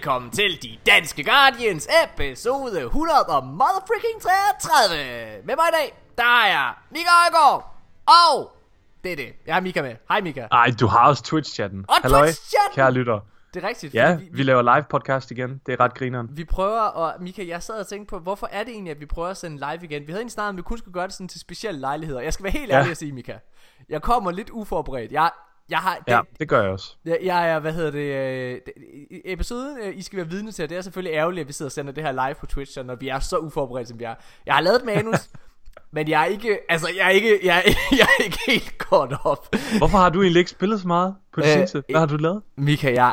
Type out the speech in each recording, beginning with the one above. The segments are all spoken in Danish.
velkommen til De Danske Guardians episode 100 og motherfucking 33. Med mig i dag, der er jeg, Mika Højgaard, og det er det, jeg har Mika med. Hej Mika. Ej, du har også Twitch-chatten. Og Halløj, Twitch-chatten! Kære lytter. Det er rigtigt. Ja, fordi vi laver live podcast igen. Det er ret grineren. Vi prøver, og Mika, jeg sad og tænkte på, hvorfor er det egentlig, at vi prøver at sende live igen? Vi havde egentlig snakket om, vi kun skulle gøre det sådan til specielle lejligheder. Jeg skal være helt Ja. ærlig at sige, Mika. Jeg kommer lidt uforberedt. Jeg, jeg har... Det, Ja, det gør jeg også. Jeg, jeg er, hvad hedder det, øh, episoden, øh, I skal være vidne til, det er selvfølgelig ærgerligt, at vi sidder og sender det her live på Twitch, når vi er så uforberedt, som vi er. Jeg har lavet et manus, men jeg er ikke, altså, jeg er ikke, jeg er, jeg er ikke helt godt op. Hvorfor har du egentlig ikke spillet så meget på det Øh, seneste? Hvad har du lavet? Mika, jeg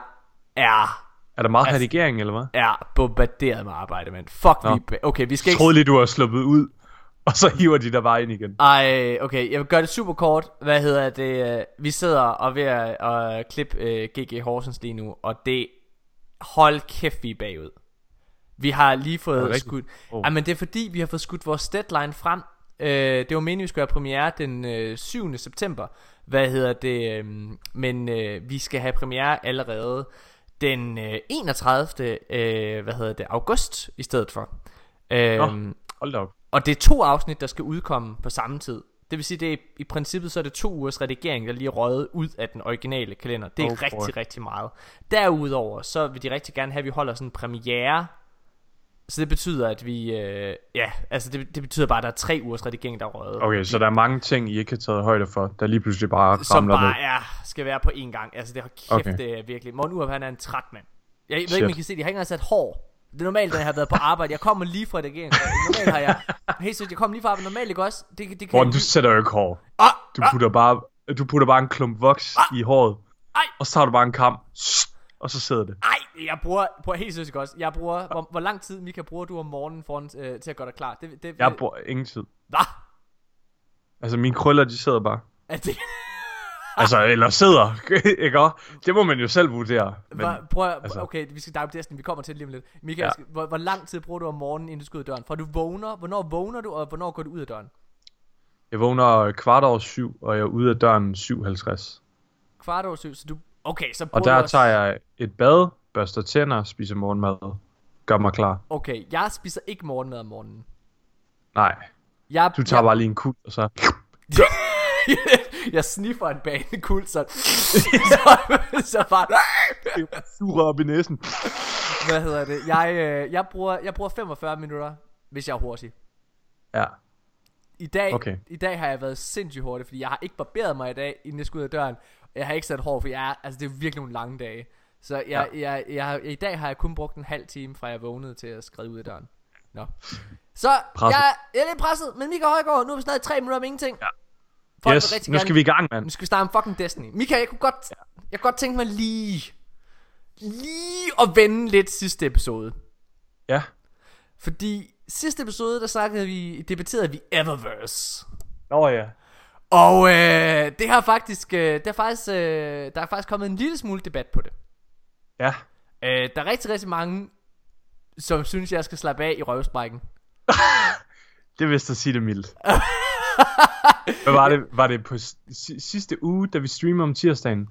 er, Er der meget altså- redigering, eller hvad? er bombarderet med arbejde, mand. Fuck, Nå. vi, okay, vi skal Jeg ikke... troede lige, du var sluppet ud, og så hiver de dig bare ind igen. Ej, okay, jeg vil gøre det super kort. Hvad hedder det? øh, Vi sidder og er ved at, at klippe øh, GG Horsens lige nu, og det... Hold kæft, vi er bagud. Vi har lige fået det skudt... Oh. Ej, men det er fordi, vi har fået skudt vores deadline frem. Øh, det var meningen, vi skulle have premiere den øh, 7. september. Hvad hedder det? Øh, men øh, vi skal have premiere allerede den øh, 31. Øh, hvad hedder det? August i stedet for. Øh, Nå. Hold da op. og det er to afsnit, der skal udkomme på samme tid. Det vil sige, det er, i princippet så er det to ugers redigering, der lige er røget ud af den originale kalender. Det er Oh oh, boy. rigtig, rigtig meget. Derudover, så vil de rigtig gerne have, at vi holder sådan en premiere. Så det betyder, at vi... Øh, ja, altså det, det betyder bare, at der er tre ugers redigering, der er røget. Okay, så der er mange ting, I ikke har taget højde for, der lige pludselig bare Som bare ned. er, skal være på én gang. Altså det har kæft, Okay. det er virkelig... Morten Urup, han er en træt mand. Jeg ved ikke, Shit. om I kan se det. Jeg har ikke engang sat hår. Det er normalt, når jeg har været på arbejde. Jeg kommer lige fra redigering. Normalt har jeg... Helt seriøst, jeg kommer lige fra arbejde. Normalt ikke også? Det, det kan Morten, du sætter jo ikke hår. Ah, Du putter bare, du putter bare en klump voks i håret, Ej. og så tager du bare en kam, og så sidder det. Ej, jeg bruger, bruger helt seriøst også. Jeg bruger, hvor, hvor lang tid, Mika, bruger du om morgenen foran, øh, til at gøre dig klar? Det, det, Jeg bruger ingen tid. Hvad? Altså, mine krøller, de sidder bare. Er det, Altså, eller sidder, ikke? Det må man jo selv vurdere. Men, Hva, prøv, at- altså- okay, vi skal dive Destiny, vi kommer til det lige om lidt. Mika, Ja. hvor, hvor lang tid bruger du om morgenen, inden du skal ud af døren? Fra du vågner, hvornår vågner du, og hvornår går du ud af døren? Jeg vågner kvart over syv, og jeg er ude af døren 7.50. Kvart over syv, så du... Okay, så Og der også, tager jeg et bad, børster tænder, spiser morgenmad, gør mig klar. Okay, jeg spiser ikke morgenmad om morgenen. Nej, Jeg, du tager jeg, bare lige en kud, og så... jeg sniffer en banekul, så, så, så bare... Suger op i næsen. Hvad hedder det? Jeg, øh, jeg, bruger, jeg bruger 45 minutter, hvis jeg er hurtig. Ja, I dag, Okay. I dag har jeg været sindssygt hurtig, fordi jeg har ikke barberet mig i dag, inden jeg skulle ud af døren. Jeg har ikke sat hår, for jeg er, altså det er virkelig nogle lange dage. Så jeg, ja. jeg, jeg, i dag har jeg kun brugt en halv time, fra jeg vågnede til at skride ud af døren. Nå. Så Presset. jeg, jeg er lidt presset, men Mika Højgaard, nu er vi snart i tre minutter om ingenting. Ja. Folk yes, nu gerne- skal vi i gang, mand. Nu skal vi starte med fucking Destiny. Mika, jeg kunne godt, jeg kunne godt tænke mig lige, lige at vende lidt sidste episode. Ja, Fordi sidste episode, der snakkede vi, debatterede vi Eververse. Nå ja. Og øh, det har faktisk, øh, det er faktisk, øh, der er faktisk kommet en lille smule debat på det. Ja, Øh, der er rigtig, rigtig mange, som synes, jeg skal slappe af i røvsprækken. det vist at sige det mildt. Hvad var det? Var det på si- sidste uge, da vi streamer om tirsdagen?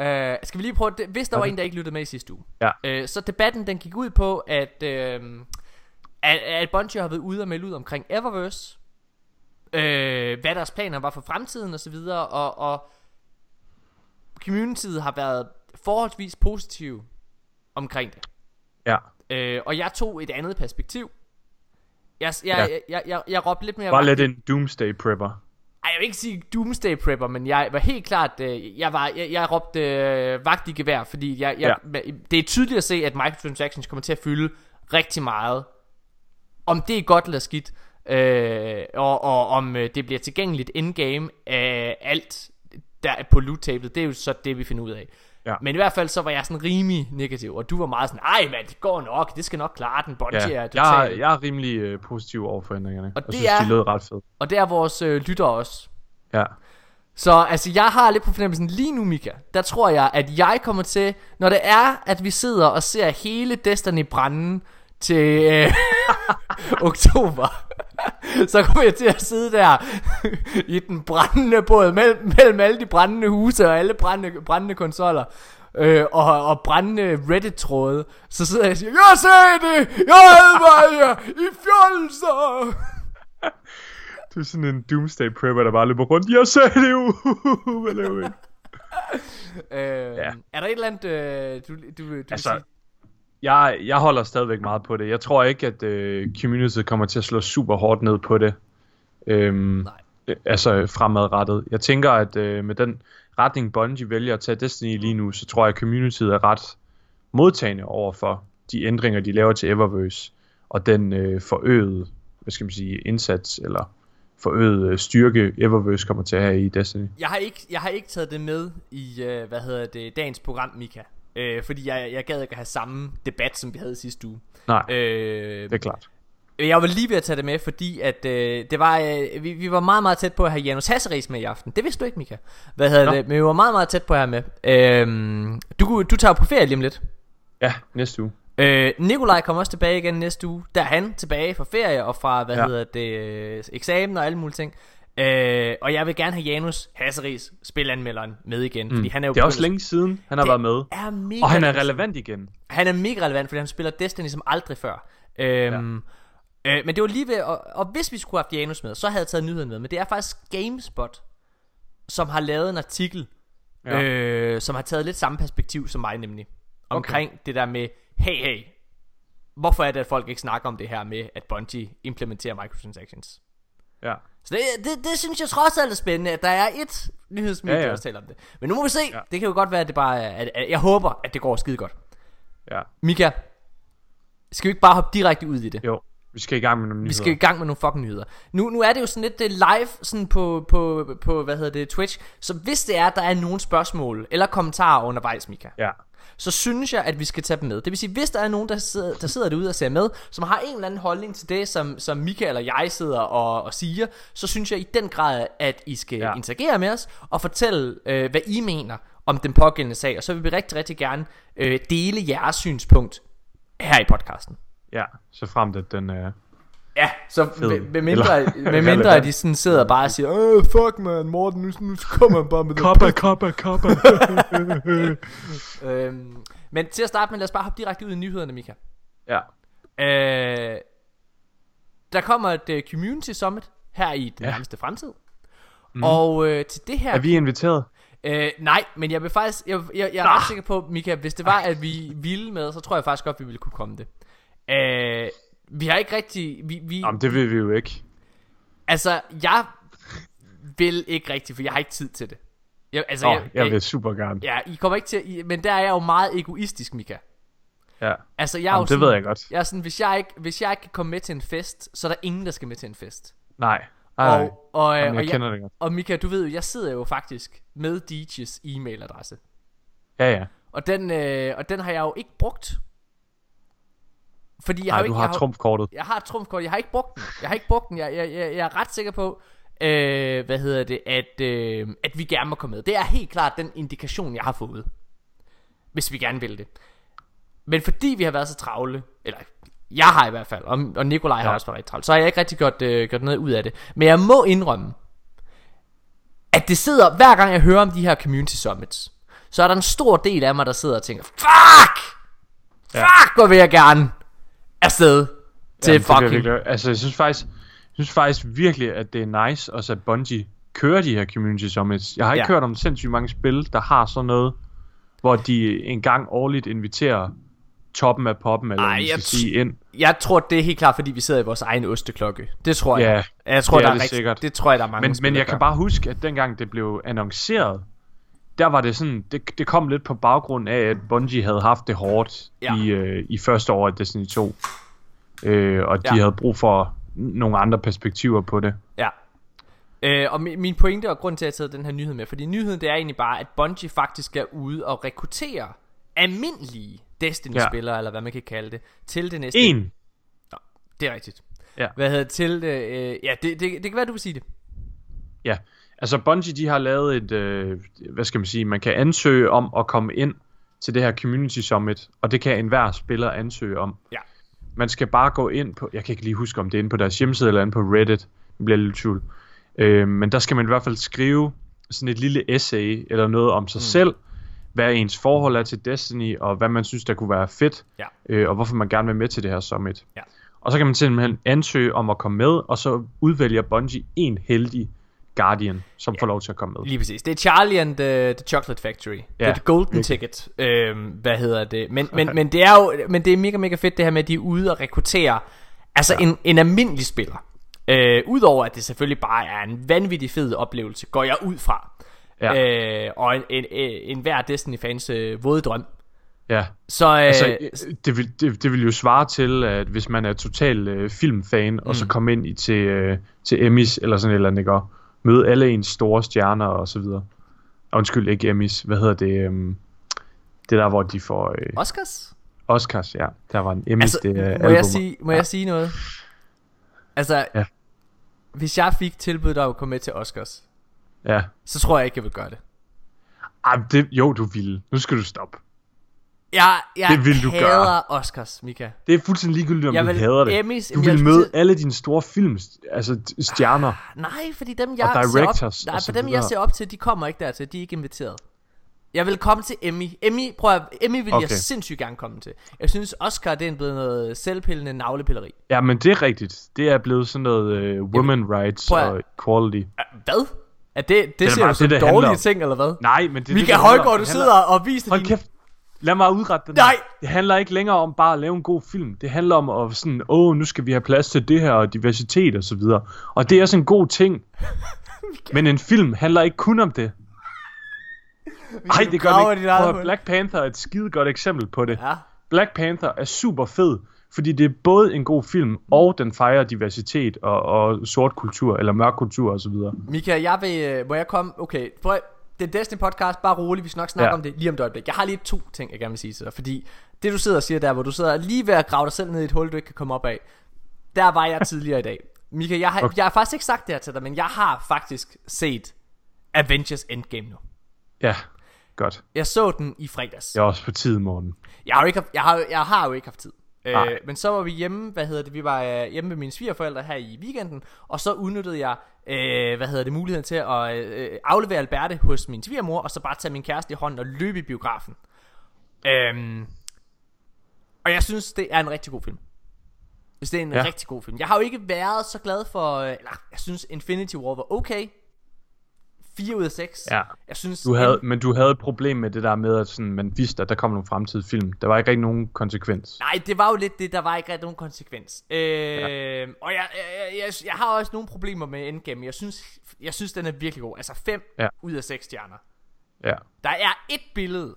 Øh, skal vi lige prøve det? Hvis der var Okay. en, der ikke lyttede med i sidste uge. Ja. Øh, så debatten, den gik ud på, at, øh, at, at Bungie har været ude og melde ud omkring Eververse. Øh, hvad deres planer var for fremtiden og så videre. Og, og communityet har været forholdsvis positiv omkring det. Ja. Øh, og jeg tog et andet perspektiv. Jeg, jeg, Ja. jeg, jeg, jeg, jeg råbte lidt mere... Bare lidt en doomsday prepper. ej, jeg vil ikke sige doomsday prepper, men jeg var helt klart, øh, jeg, var, jeg, jeg råbte øh, vagt i gevær, fordi jeg, jeg, ja. det er tydeligt at se, at microtransactions kommer til at fylde rigtig meget. Om det er godt eller skidt, øh, og, og om øh, det bliver tilgængeligt in-game af alt, der er på loot-tablet, det er jo så det, vi finder ud af. Ja. Men i hvert fald så var jeg sådan rimelig negativ, og du var meget sådan, ej mand, det går nok, det skal nok klare den, Bungie Ja, er jeg, totalt... er- jeg er rimelig øh, positiv over for ændringerne. Og jeg det synes, er- de lød ret fedt. Og det er vores øh, lytter også. Ja. Så altså, jeg har lidt på fornemmelsen lige nu, Mika. Der tror jeg, at jeg kommer til, når det er, at vi sidder og ser hele Destiny brænde til øh, oktober, så kommer jeg til at sidde der i den brændende båd mellem, mellem alle de brændende huse og alle brændende, brændende konsoller. øh, og, og brændende Reddit-tråde, så sidder jeg og siger, Jeg sagde det! Jeg havde mig i fjolser! Du er sådan en doomsday prepper, der bare løber rundt. Jeg sagde det jo! Hvad laver jeg? Øh, ja. Er der et eller andet, øh, du, du, du Altså, vil sige? Jeg, jeg holder stadigvæk meget på det. Jeg tror ikke, at øh, community kommer til at slå super hårdt ned på det. Øhm, Nej. øh, altså fremadrettet. Jeg tænker, at øh, med den retning Bungie vælger at tage Destiny lige nu, så tror jeg, at communityet er ret modtagende over for de ændringer, de laver til Eververse, og den øh, forøgede, hvad skal man sige, indsats, eller forøgede øh, styrke, Eververse kommer til at have i Destiny. Jeg har ikke, jeg har ikke taget det med i, øh, hvad hedder det, dagens program, Mika. Øh, fordi jeg, jeg gad ikke have samme debat, som vi havde sidste uge. Nej, Øh, det er klart. Jeg var lige ved at tage det med, fordi at øh, det var, øh, vi, vi var meget, meget tæt på at have Janus Hasseris med i aften. Det vidste du ikke, Mika. Hvad hedder det? Men vi var meget, meget tæt på at have med. Øh, du, du tager på ferie lige om lidt. Ja, næste uge. Øh, Nikolaj kommer også tilbage igen næste uge. Der er han tilbage fra ferie og fra, hvad. Ja. hedder det, øh, eksamen og alle mulige ting. Øh, og jeg vil gerne have Janus Hasseris, spilanmelderen, med igen. Fordi han er jo Mm. Det er også længe siden, han har Det været med. Er mega Og han er relevant igen. han er mega relevant, fordi han spiller Destiny som aldrig før. Øhm, ja. øh, men det var lige ved, og, og hvis vi skulle have haft Janus med, så havde jeg taget nyheden med. Men det er faktisk GameSpot, som har lavet en artikel. Ja. øh, som har taget lidt samme perspektiv som mig nemlig. Omkring okay. det der med, hey hey, hvorfor er det, at folk ikke snakker om det her med, at Bungie implementerer microtransactions? Ja. Så det, det, det synes jeg trods alt er spændende, at der er et nyhedsmedie, ja, Ja, der også taler om det. Men nu må vi se. Ja. Det kan jo godt være, at det bare er, at, at jeg håber, at det går skide godt. Ja. Mika, skal vi ikke bare hoppe direkte ud i det? Jo, vi skal i gang med nogle nyheder. Vi skal i gang med nogle fucking nyheder. Nu, nu er det jo sådan lidt live sådan på, på, på, hvad hedder det, Twitch. Så hvis det er, der er nogle spørgsmål eller kommentarer undervejs, Mika, Ja. Så synes jeg, at vi skal tage dem med. Det vil sige, hvis der er nogen, der sidder, der sidder derude og ser med, som har en eller anden holdning til det, som, som Mika eller jeg sidder og, og siger, så synes jeg i den grad, at I skal ja. Interagere med os og fortælle, øh, hvad I mener om den pågældende sag. Og så vil vi rigtig, rigtig gerne øh, dele jeres synspunkt her i podcasten. Ja, så frem at den er... Ja, så med, med mindre, Eller- med mindre at de sådan sidder bare og siger, Åh, fuck man, Morten, nu, nu kommer han bare med det. Kopper, kopper, kopper. Øhm, men til at starte med, lad os bare hoppe direkte ud i nyhederne, Mika. ja. Øh, der kommer et uh, community summit her i den. Ja. nærmeste fremtid. Mm. Og øh, til det her... Er vi inviteret? Øh, nej, men jeg vil faktisk... Jeg, jeg, jeg er ret sikker på, Mika, hvis det var, at vi ville med, så tror jeg faktisk godt, vi ville kunne komme det. Øh, vi har ikke rigtig... Vi, vi, Jamen, det ved vi jo ikke. Altså, jeg vil ikke rigtig, for jeg har ikke tid til det. Jeg, altså, Åh, jeg, jeg vil super gerne. Ja, I kommer ikke til, I, men der er jeg jo meget egoistisk, Mika. Ja. Altså, jeg er jo Jamen, det sådan, ved jeg godt. Jeg er sådan, hvis jeg, ikke, hvis jeg ikke kan komme med til en fest, så er der ingen, der skal med til en fest. Nej. Nej. Og, og, Jamen, jeg og, kender det godt. og Mika, du ved jo, jeg sidder jo faktisk med DJ's e-mailadresse. Ja, ja. Og den, øh, og den har jeg jo ikke brugt. Fordi jeg Nej, har, du ikke, har jeg har, trumfkortet. jeg har et trumfkort, jeg har ikke brugt den. Jeg har ikke brugt den. Jeg, jeg, jeg, jeg er ret sikker på, øh, hvad hedder det, at, øh, at vi gerne må komme med. Det er helt klart den indikation, jeg har fået. Hvis vi gerne vil det. Men fordi vi har været så travle, eller jeg har i hvert fald, og, og Nikolaj har Ja. også været rigtig travlt, så har jeg ikke rigtig gjort, øh, gjort noget ud af det. Men jeg må indrømme, at det sidder, hver gang jeg hører om de her community summits, så er der en stor del af mig, der sidder og tænker, fuck! Ja. Fuck, hvor vil jeg gerne afsted til Jamen, det fucking... virkelig, altså, jeg synes faktisk, jeg synes faktisk virkelig, at det er nice også, at Bungie kører de her community summits. Jeg har ikke Ja. hørt om sindssygt mange spil, der har sådan noget, hvor de en gang årligt inviterer toppen af poppen, eller Ej, jeg sige, ind. Jeg tror, det er helt klart, fordi vi sidder i vores egen osteklokke. Det tror jeg. Ja, jeg tror, det er der er det rigtig, sikkert. Det tror jeg, der er mange Men, men jeg kan bare huske, at dengang det blev annonceret, der var det sådan, det, det kom lidt på baggrund af, at Bungie havde haft det hårdt Ja. i, øh, i første år af Destiny 2. Øh, og de Ja. havde brug for nogle andre perspektiver på det. Ja. Øh, og min, min pointe og grund til, at jeg taget den her nyhed med, fordi nyheden det er egentlig bare, at Bungie faktisk er ude og rekruttere almindelige Destiny-spillere, ja. eller hvad man kan kalde det, til det næste... En. Det er rigtigt. Ja. Hvad hedder til det? Øh, ja, det, det, det kan være, du vil sige det. Ja, altså Bungie de har lavet et, øh, hvad skal man sige, man kan ansøge om at komme ind til det her Community Summit, og det kan enhver spiller ansøge om. Ja. Man skal bare gå ind på, jeg kan ikke lige huske om det er inde på deres hjemmeside eller inde på Reddit, det bliver lidt tvivl. Øh, men der skal man i hvert fald skrive sådan et lille essay eller noget om sig mm. selv, hvad ens forhold er til Destiny, og hvad man synes, der kunne være fedt, Ja. øh, og hvorfor man gerne vil med til det her summit. Ja. Og så kan man simpelthen ansøge om at komme med, og så udvælger Bungie en heldig Guardian, som får lov til at komme med. Lige præcis. Det er Charlie and the, the Chocolate Factory. Ja, det er The Golden virkelig. Ticket. Øhm, hvad hedder det? Men, men, men det er jo men det er mega, mega fedt det her med, at de er ude og rekruttere altså ja. en, en almindelig spiller. Øh, Udover at det selvfølgelig bare er en vanvittig fed oplevelse, går jeg ud fra. Ja. Øh, og en, en, en, en hver Destiny-fans øh, våde drøm. Ja. Så øh, Altså, øh, det, vil, det, det vil jo svare til, at hvis man er total øh, filmfan, mm. og så komme ind i, til, øh, til Emmys eller sådan et eller andet, ikke? Møde alle ens store stjerner og så videre. Og undskyld, ikke Emmys. Hvad hedder det? øhm, det der, hvor de får øh, Oscars? Oscars, ja. Der var en Emmys, Altså, det er må, albumer. jeg sige, må jeg sige noget? Altså, Ja. hvis jeg fik tilbud dig at komme med til Oscars, Ja. så tror jeg ikke, jeg vil gøre det. Ej, det, jo, du ville. Nu skal du stoppe. Jeg, jeg Det vil du hader gøre. Oscars, Mika. Det er fuldstændig ligegyldigt, om Jeg du vil- hader det. Emmys- du jamen, jeg vil møde til- alle dine store film, altså stjerner. Nej, fordi dem jeg Og ser op, nej, og for dem jeg ser op til, de kommer ikke dertil, de er ikke inviteret. Jeg vil komme til Emmy. Emmy, prøv at, Emmy vil okay. jeg sindssygt gerne komme til. Jeg synes Oscar det er blevet noget selvpillende navlepilleri. Ja, men det er rigtigt. Det er blevet sådan noget uh, women rights prøv at- og equality. Hvad? Er det, det, er ser du som det, det dårlige ting, eller hvad? Nej, men det er det, Mika det. Højgaard, du Det sidder og viser Hold din... kæft. Lad mig udrette den. Nej! Det handler ikke længere om bare at lave en god film. Det handler om at sådan, åh, nu skal vi have plads til det her, og diversitet og så videre. Og det er sådan en god ting. Men en film handler ikke kun om det. Ej, det gør det ikke. Prøv. Black Panther er et skide godt eksempel på det. Ja. Black Panther er super fed, fordi det er både en god film, og den fejrer diversitet og, og sort kultur, eller mørk kultur og så videre. Mika, jeg vil, øh, må jeg komme, okay, prøv, er Destiny podcast, bare roligt, vi skal nok snakke ja. Ja. om det lige om et øjeblik. Jeg har lige to ting, jeg gerne vil sige til dig, fordi det du sidder og siger der, hvor du sidder lige ved at grave dig selv ned i et hul, du ikke kan komme op af, der var jeg tidligere i dag. Mika, jeg har, okay. jeg har faktisk ikke sagt det her til dig, men jeg har faktisk set Avengers Endgame nu. Ja, godt. Jeg så den i fredags. Jeg er også på tid, morgen. Jeg har jo ikke haft, jeg har, jeg har jo ikke haft tid. Øh, men så var vi hjemme, hvad hedder det, vi var øh, hjemme med mine svigerforældre her i weekenden, og så udnyttede jeg, øh, hvad hedder det, muligheden til at øh, aflevere Alberte hos min svigermor, og så bare tage min kæreste i hånden og løbe i biografen. Øhm, og jeg synes, det er en rigtig god film. Synes, det er en ja. Ja. rigtig god film. Jeg har jo ikke været så glad for, øh, eller jeg synes Infinity War var okay. 4 ud af 6. Ja. Jeg synes, Du havde, men du havde et problem med det der med, at sådan, man vidste, at der kom nogle fremtidige film. Der var ikke rigtig nogen konsekvens. Nej, det var jo lidt det, der var ikke rigtig nogen konsekvens. Øh, ja. Og jeg, jeg, jeg, jeg har også nogle problemer med Endgame. Jeg synes, jeg synes den er virkelig god. Altså 5 ja. Ja. ud af 6 stjerner. Ja. Der er et billede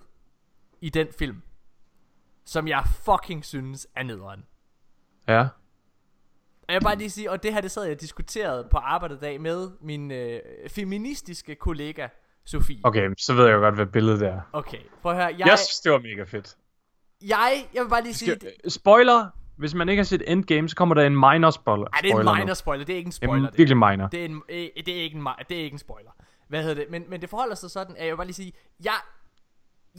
i den film, som jeg fucking synes er nederen. Ja. Og jeg vil bare lige sige, og det her det sad jeg og diskuterede på arbejdet i dag med min øh, feministiske kollega, Sofie. Okay, så ved jeg jo godt, hvad billedet er. Okay, prøv at høre. Jeg, Jeg synes, det var mega fedt. jeg, jeg vil bare lige sige... Skal, spoiler! Hvis man ikke har set Endgame, så kommer der en minor spoiler. Ej, det er en nu. minor spoiler, det er ikke en Det spoiler. er virkelig minor. Det er, en, øh, det, er ikke en, det er ikke en spoiler. Hvad hedder det? Men, men det forholder sig sådan, at jeg vil bare lige sige, jeg,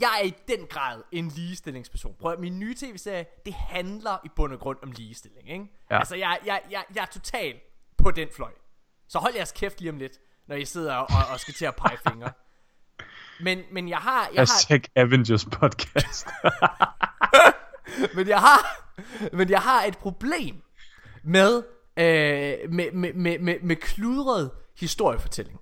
jeg er i den grad en ligestillingsperson. Prøv at, min nye tv-serie, det handler i bund og grund om ligestilling, ikke? Ja. Altså, jeg, jeg, jeg, jeg er total på den fløj. Så hold jeres kæft lige om lidt, når I sidder og, og skal til at pege fingre. Men, men jeg har, jeg har, Hashtag Avengers podcast. men jeg har, men jeg har et problem med, øh, med, med, med, med, med kludret historiefortælling.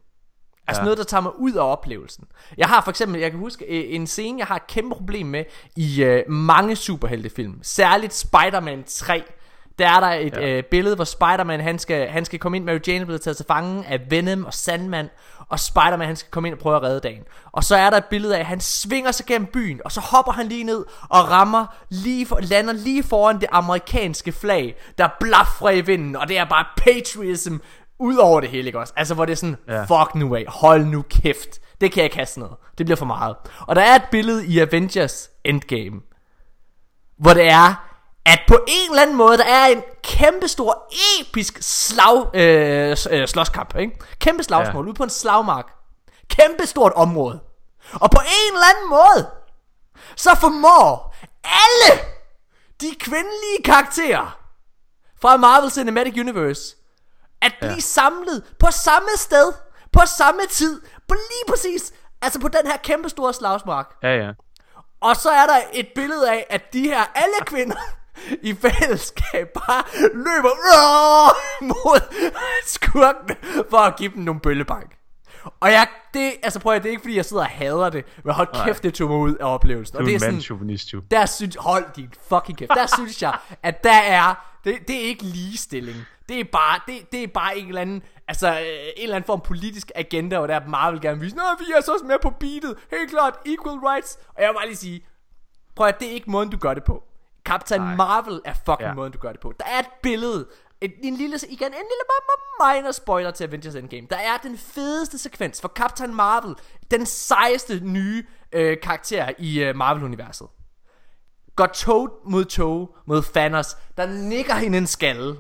Altså ja. Noget, der tager mig ud af oplevelsen. Jeg har for eksempel, jeg kan huske øh, en scene, jeg har et kæmpe problem med i øh, mange superheltefilm. Særligt Spider-Man 3. Der er der et ja. Øh, billede, hvor Spider-Man han skal, han skal komme ind, Mary Jane er blevet taget til fange af Venom og Sandman, og Spider-Man han skal komme ind og prøve at redde dagen. Og så er der et billede af, at han svinger sig gennem byen, og så hopper han lige ned og rammer lige for, lander lige foran det amerikanske flag, der blaffer i vinden, og det er bare patriotism ud over det hele, ikke også? Altså, hvor det er sådan, ja. Fuck nu af, hold nu kæft. Det kan jeg ikke have sådan noget. Det bliver for meget. Og der er et billede i Avengers Endgame, hvor det er, at på en eller anden måde, der er en kæmpe stor, episk slag, øh, øh, slåskamp, ikke? Kæmpe slagsmål ja. Ja. ude på en slagmark. Kæmpe stort område. Og på en eller anden måde, så formår alle de kvindelige karakterer fra Marvel Cinematic Universe at blive ja. samlet på samme sted, på samme tid, på lige præcis Altså på den her kæmpe store slagsmark. Ja, ja. Og så er der et billede af, at de her alle kvinder i fællesskab bare løber øh, mod skurken for at give dem nogle bøllebank. Og jeg, det, altså prøv at det er ikke fordi jeg sidder og hader det, men hold Nej. kæft, det tog mig ud af oplevelsen. Du Og det er sådan, jo. der synes, hold din fucking kæft, der synes jeg, at der er, det, det er ikke ligestilling. Det er bare, det, det er bare en eller anden, altså øh, en eller anden form politisk agenda, og der Marvel gerne vil vise, Nå, vi er så også med på beatet, helt klart, equal rights. Og jeg vil bare lige sige, prøv at det er ikke måden, du gør det på. Captain Nej. Marvel er fucking Ja. måden, du gør det på. Der er et billede, et, en lille, igen, en lille minor spoiler til Avengers Endgame. Der er den fedeste sekvens for Captain Marvel, den sejeste nye øh, karakter i øh, Marvel-universet. Går tog mod tog mod Thanos, der nikker hende en skalle.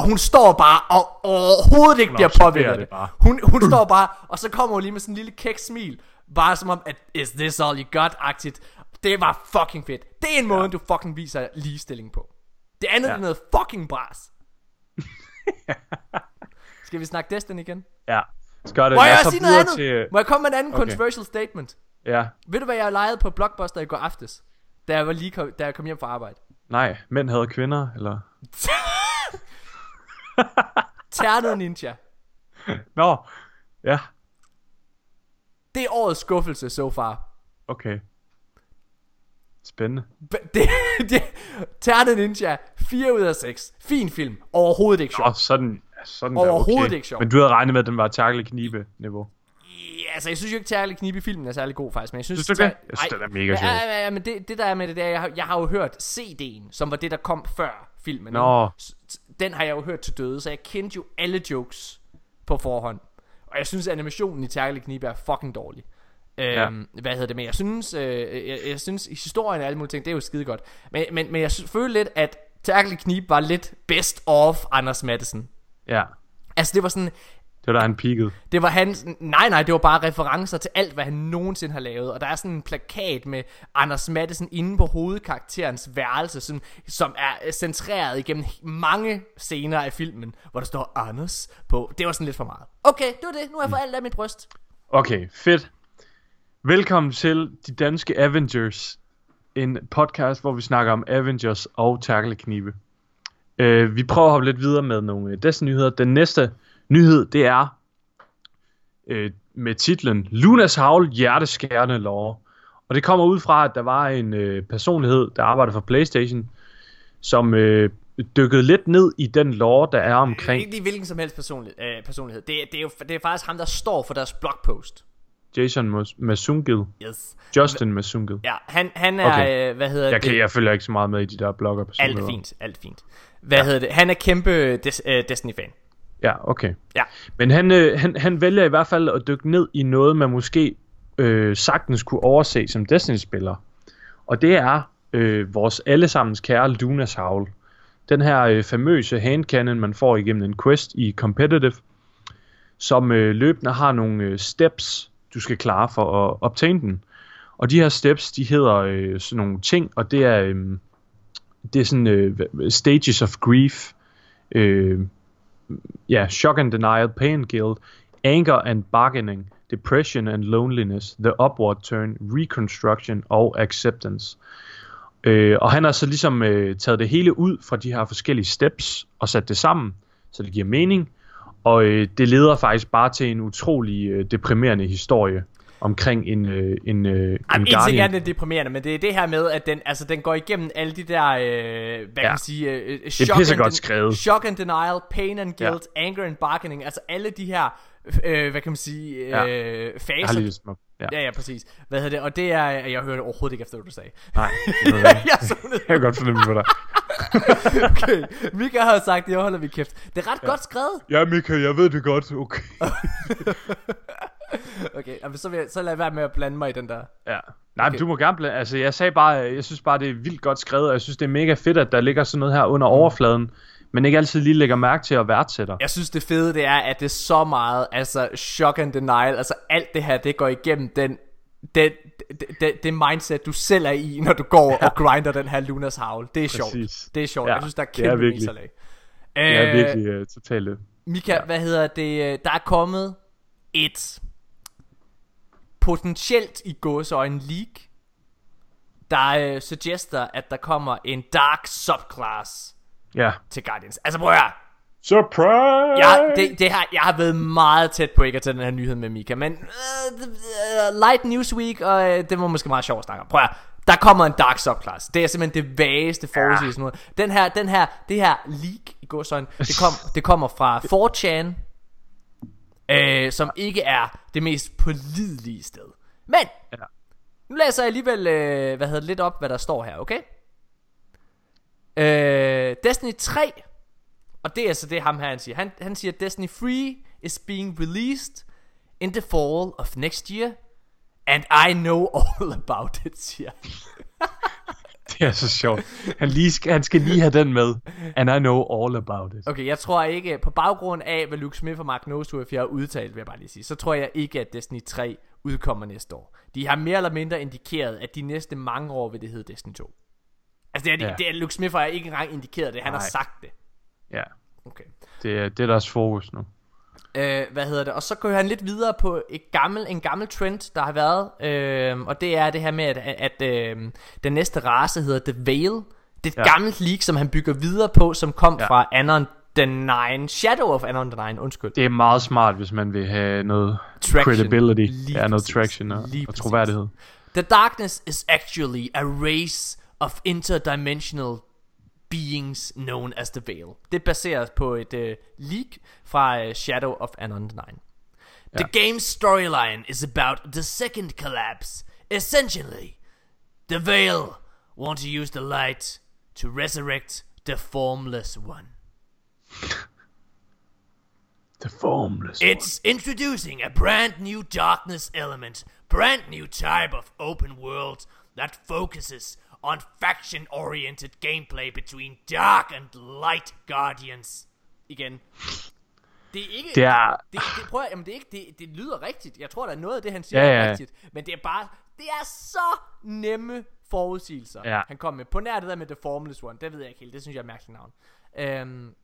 Og hun står bare og overhovedet ikke Hun bliver påvirket af det bare. Hun, hun står bare, og så kommer hun lige med sådan en lille kæk smil. Bare som om, at is this all you got-agtigt. Det var fucking fedt. Det er en måde, du fucking viser ligestilling på. Det andet Ja. ja. er noget fucking bras. Skal vi snakke Destiny igen? Ja. Skal det Må jeg også sige noget andet? Til, Må jeg komme med en anden Okay. controversial statement? ja. Ved du, hvad jeg lejede på Blockbuster i går aftes? Da jeg, var lige kom, da jeg kom hjem fra arbejde. Nej, mænd havde kvinder, eller? Ternet Ninja. Nå, ja, Det er årets skuffelse so far. okay. Spændende. Det, det, Ternet Ninja, 4 ud af 6. Fin film. Overhovedet ikke sjov. Åh, sådan, sådan der, Overhovedet okay. ikke sjov. Men du havde regnet med, at den var takle knibe niveau. Ja, altså, jeg synes jo ikke, Terkel Knib i filmen er særlig god, faktisk. Men jeg synes, Synes du det? Jeg synes, den er mega sjov. Ja, ja, ja, men det, det der er med det, det er, jeg har, jeg har jo hørt CD'en, som var det, der kom før filmen. Nå. Den har jeg jo hørt til døde, så jeg kendte jo alle jokes på forhånd. Og jeg synes, animationen i Terkel Knib er fucking dårlig. Øhm, Hvad hedder det med? Jeg synes, øh, jeg, jeg synes historien og alle mulige ting, det er jo skide godt. Men, men, men jeg føler lidt, at Terkel Knib var lidt best of Anders Madsen. Ja, Altså det var sådan, det var da han peakede. det var hans, nej nej, det var bare referencer til alt, hvad han nogensinde har lavet. Og der er sådan en plakat med Anders Madsen inde på hovedkarakterens værelse, som, som er centreret igennem mange scener af filmen, hvor der står Anders på. Det var sådan lidt for meget. Okay, det var det. Nu har jeg fået alt af mit bryst. Okay, fedt. Velkommen til De Danske Avengers. En podcast, hvor vi snakker om Avengers og tackle-knive. Uh, vi prøver at hoppe lidt videre med nogle uh, Destiny-nyheder. Den næste nyhed, det er uh, med titlen Lunas Havl Hjerteskærende Lore. Og det kommer ud fra, at der var en uh, personlighed, der arbejder for Playstation, som uh, dykkede lidt ned i den lore, der er omkring Ikke lige hvilken som helst personlig, øh, personlighed. Det, er- det, er jo, det er faktisk ham, der står for deres blogpost. Jason Mas- Masungil. Yes. Justin Masungil. Ja, han, han er, Okay. øh, hvad hedder Jeg, det? kan, jeg følger ikke så meget med i de der blogger Alt er fint, alt fint. Hvad ja. hedder det? Han er kæmpe Des, øh, Destiny-fan. Ja, okay. Ja. Men han, øh, han, han vælger i hvert fald at dykke ned i noget, man måske øh, sagtens kunne overse som Destiny-spiller. Og det er øh, vores allesammens kære Lunas Howl. Den her øh, famøse handcannon, man får igennem en quest i Competitive, som øh, løbende har nogle øh, steps, du skal klare for at obtain den. Og de her steps, de hedder øh, sådan nogle ting, og det er, øh, det er sådan øh, stages of grief, øh, ja, shock and denial, pain guilt, anger and bargaining, depression and loneliness, the upward turn, reconstruction og acceptance. Øh, og han har så ligesom øh, taget det hele ud fra de her forskellige steps og sat det sammen, så det giver mening. Og øh, det leder faktisk bare til en utrolig øh, deprimerende historie omkring en, øh, en, øh, en Jamen, en ting er, guardian. det er deprimerende, men det er det her med, at den, altså, den går igennem alle de der, øh, hvad ja. kan man sige, øh, øh, shock, pissegodt and, skrevet. shock and denial, pain and guilt, ja. anger and bargaining, altså alle de her, øh, hvad kan man sige, øh, Ja. ja. Jeg har faser. lige. Ja. Ja, ja, præcis. Hvad hedder det? Og det er, jeg hørte overhovedet ikke efter, hvad du sagde. Nej, det ved jeg ikke. jeg jeg kan godt fornemme på dig. Okay, Mika har sagt, det holder vi kæft. Det er ret ja. godt skrevet. Ja, Mika, jeg ved det godt. Okay. Okay, så, vil jeg, så lad være med at blande mig i den der. Ja. Nej, okay. Okay. du må gerne blande, altså jeg sagde bare, jeg synes bare, det er vildt godt skrevet, og jeg synes, det er mega fedt, at der ligger sådan noget her under overfladen, men ikke altid lige lægger mærke til at værdsætter. Jeg synes det fede det er at det er så meget Altså shock and denial Altså alt det her det går igennem den den, det, det, det mindset du selv er i Når du går ja. og grinder den her Lunas Howl Det er sjovt Præcis. Det er sjovt Ja, Jeg synes der er det er kæmpe virkelig. Det er Øh, virkelig uh, totalt det. Mika hvad hedder det Der er kommet et potentielt i gåsøjne leak, der øh, suggester, at der kommer en dark subclass Ja. til Guardians. Altså prøv at høre. Surprise! Jeg, det, det har, jeg har været meget tæt på ikke at tage den her nyhed med Mika, men uh, uh, light news week, og uh, det var måske meget sjovt at snakke om. Prøv at høre. Der kommer en dark subclass. Det er simpelthen det vageste forudsigelse. Ja. Den her, den her, det her leak i går sådan, det, kom, det kommer fra 4chan, øh, som ikke er det mest pålidelige sted. Men, Ja. nu læser jeg alligevel, øh, hvad hedder det, lidt op, hvad der står her, okay? Øh, Destiny 3, og det er så det ham her, han siger. Han, han siger, Destiny Free is being released in the fall of next year, and I know all about it, siger. Det er så sjovt. Han, lige skal, han skal lige have den med. And I know all about it. Okay, jeg tror ikke, på baggrund af, hvad Luke Smith og Mark Noseworth har udtalt, vil jeg bare lige sige, så tror jeg ikke, at Destiny 3 udkommer næste år. De har mere eller mindre indikeret, at de næste mange år vil det hedde Destiny 2. Altså, det er, ja. det er Luke Smith har ikke engang indikeret det, han Nej. har sagt det. Ja, Okay. det er, det er deres fokus nu. Øh, hvad hedder det? Og så går han lidt videre på et gammel, en gammel trend, der har været. Øh, og det er det her med, at, at øh, den næste race hedder The Veil. Det er et Ja. gammelt leak, som han bygger videre på, som kom Ja. fra Anon the Nine. Shadow of Anon the Nine, undskyld. Det er meget smart, hvis man vil have noget Traction. credibility. Lige ja, noget præcis. traction og, Lige og præcis. troværdighed. The darkness is actually a race of interdimensional beings known as the Veil. Det baseres på et uh, leak fra uh, Shadow of Anon 9. The game's storyline is about the second collapse. Essentially, the Veil want to use the light to resurrect the formless one. The formless It's introducing a brand new darkness element, brand new type of open world that focuses on faction oriented gameplay between dark and light guardians. Igen. Det er ikke Det er- det, det, prøv, at- jamen det, er ikke, det, det lyder rigtigt. Jeg tror der er noget af det han siger Ja, ja, er rigtigt, men det er bare det er så nemme forudsigelser. Ja. Han kom med på nær det der med The Formless One. Det ved jeg ikke helt. Det synes jeg er mærkeligt navn. Øhm,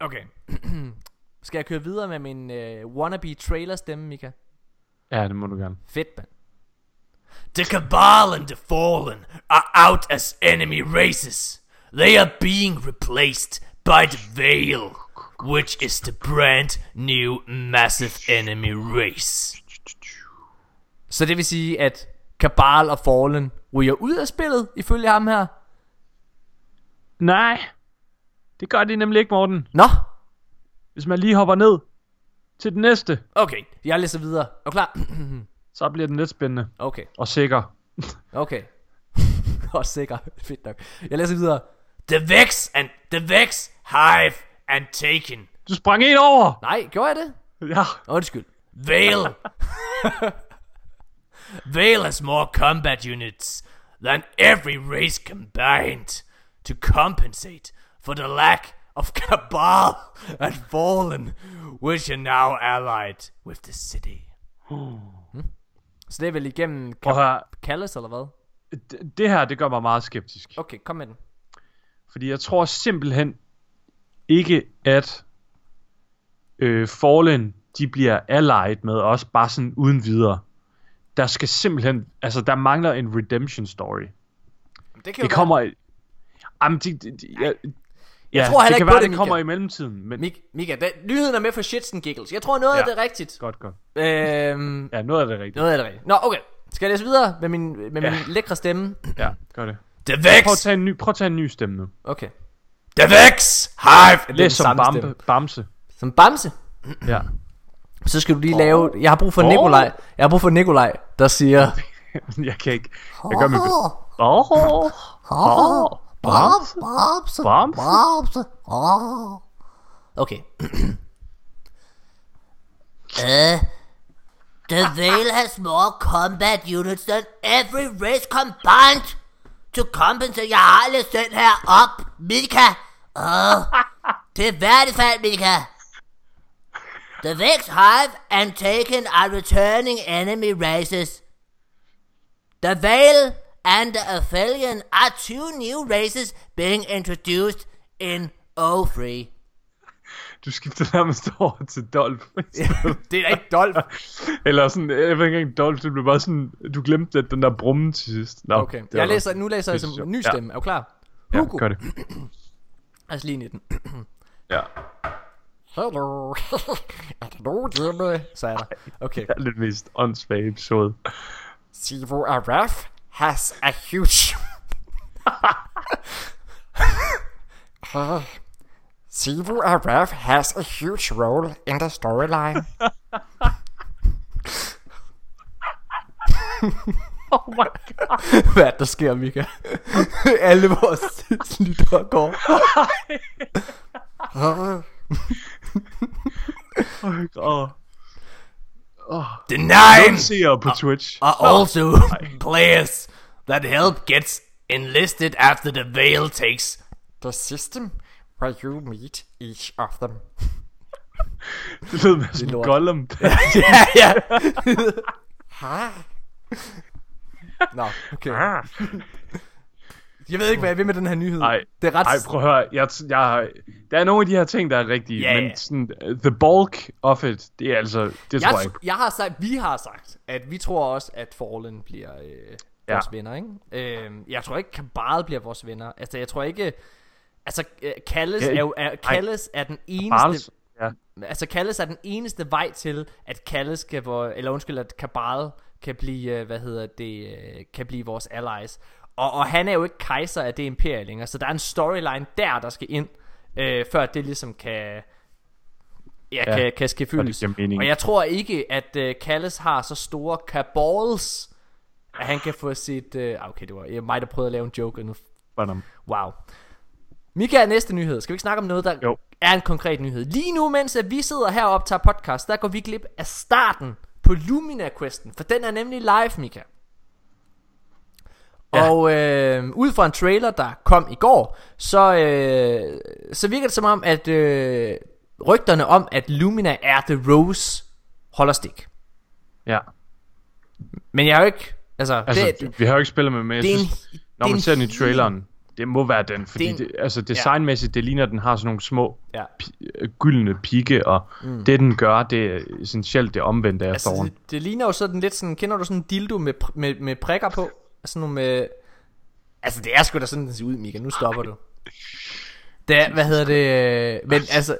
okay. Skal jeg køre videre med min uh, wannabe trailer stemme, Mika? Ja, det må du gerne. Fedt, mand. The Cabal and the Fallen are out as enemy races. They are being replaced by the Veil, which is the brand new massive enemy race. Så det vil sige, at Cabal og Fallen ryger ud af spillet, ifølge ham her. Nej, det gør de nemlig ikke, Morten. Nå, Hvis man lige hopper ned til den næste, okay. Jeg læser videre. Er du klar? så bliver den lidt spændende Okay. og sikker. Okay. Og sikker. Fedt nok. Jeg læser videre. The Vex and the Vex, Hive and Taken. Du sprang en over! Nej, gjorde jeg det? Ja, Undskyld. Veil. Veil has more combat units than every race combined to compensate for the lack of Cabal and Fallen, which are now allied with the city. Hmm? Så det er vel igennem at høre. Callis, eller hvad? D- det her, det gør mig meget skeptisk. Okay, kom med den. Fordi jeg tror simpelthen ikke, at øh, Fallen, de bliver allied med os, bare sådan uden videre. Der skal simpelthen, altså der mangler en redemption story. Det kan Det kommer... Jamen, de, de, de, jeg, ja, tror heller det ikke kan på være, det, kommer Mika. i mellemtiden. Men Mik- Mika, den, nyheden er med for shits and giggles. Jeg tror noget ja. Af det er rigtigt. godt, godt. Øhm, Ja, noget af det er rigtigt. noget af det er rigtigt. Nå, okay. Skal jeg læse videre med min, med Ja. min lækre stemme? Ja, gør det. The Prøv at Vex! tage en ny, prøv at tage en ny stemme nu. Okay. The Vex! Hive! Er Læs som bambe, stemme. Bamse. Som Bamse. Ja. Så skal du lige lave... Jeg har brug for Åh. Nikolaj. Jeg har brug for Nikolaj, der siger... jeg kan ikke. Jeg gør mit bedste. Åh, åh, Bamse. Bamse. Bamse. Bamse. Okay. Uh, the Veil has more combat units than every race combined to compensate. Jeg har læst den her op, Mika. Åh, det er værdigt fald, Mika. The Vex Hive and Taken are returning enemy races. The Veil and the Aphelion are two new races being introduced in O3. du skifter nærmest over til Dolph. det er da ikke Dolph. Eller sådan, jeg ved ikke engang Dolph, det blev bare sådan, du glemte at den der brummen til sidst. Nå, Okay, jeg læser, nu læser jeg som ny Ja. stemme. Er du klar? Ja, Hugo. gør det. Lad os lige i den. Ja, Hello. er der nogen hjemme? Så er der. Okay. det er lidt mest åndssvage episode. Sivo Araf has a huge... Uh, Sivu Araf has a huge role in the storyline. Oh my god. Hvad er der sker, Mika? Alle vores lyttere går. Oh god. The nine seere på Twitch. are also players that help gets enlisted after the veil takes the system where you meet each of them. Det med sådan lort. Gollum. ja, ja. Nå, okay. Jeg ved ikke, hvad jeg vil med den her nyhed. Nej, det er ret... Ej, prøv at høre. Jeg, jeg, der er nogle af de her ting, der er rigtige, ja. men sådan, uh, the bulk of it, det er altså, det jeg, tror jeg ikke. jeg har sagt, vi har sagt, at vi tror også, at Fallen bliver øh, Ja. vores venner, ikke? Øh, jeg tror ikke, Kabal bliver vores venner. Altså, jeg tror ikke... Altså, øh, Kalles Ja, er jo... Er, Kalles er den eneste... Barles, ja. Altså, Kalles er den eneste vej til, at Kalles kan... Eller undskyld, at Kabal kan blive, øh, hvad hedder det, øh, kan blive vores allies. Og, og han er jo ikke kejser af det imperie længere, så der er en storyline der, der skal ind, øh, før det ligesom kan... Ja, Ja, kan, kan ske fyldes. Og jeg tror ikke, at uh, Callis har så store kabals, at han kan få sit... Uh, okay, det var jeg, mig, der prøvede at lave en joke, og nu... Wow. Mika er næste nyhed. Skal vi ikke snakke om noget, der Jo. er en konkret nyhed? Lige nu, mens at vi sidder her og optager podcast, der går vi glip af starten på Lumina-questen, for den er nemlig live, Mika. Ja. Og øh, ud fra en trailer, der kom i går, så, øh, så virker det som om, at øh, rygterne om, at Lumina er The Rose, holder stik. Ja. Men jeg har jo ikke... Altså, Altså, det, vi har jo ikke spillet med, men jeg det en- synes, det når man en ser den i traileren, det må være den, fordi Det det, en- altså designmæssigt, det ligner, at den har sådan nogle små ja. pi- øh, gyldne pigge, og mm. det den gør, det er essentielt det omvendte af Altså, det, det ligner jo sådan lidt sådan... Kender du sådan en dildo med, med, med prikker på? Sådan nogle med... Altså, det er sgu da sådan, den ser ud, Mika. Nu stopper du. Det er, hvad hedder det... øh, Men altså...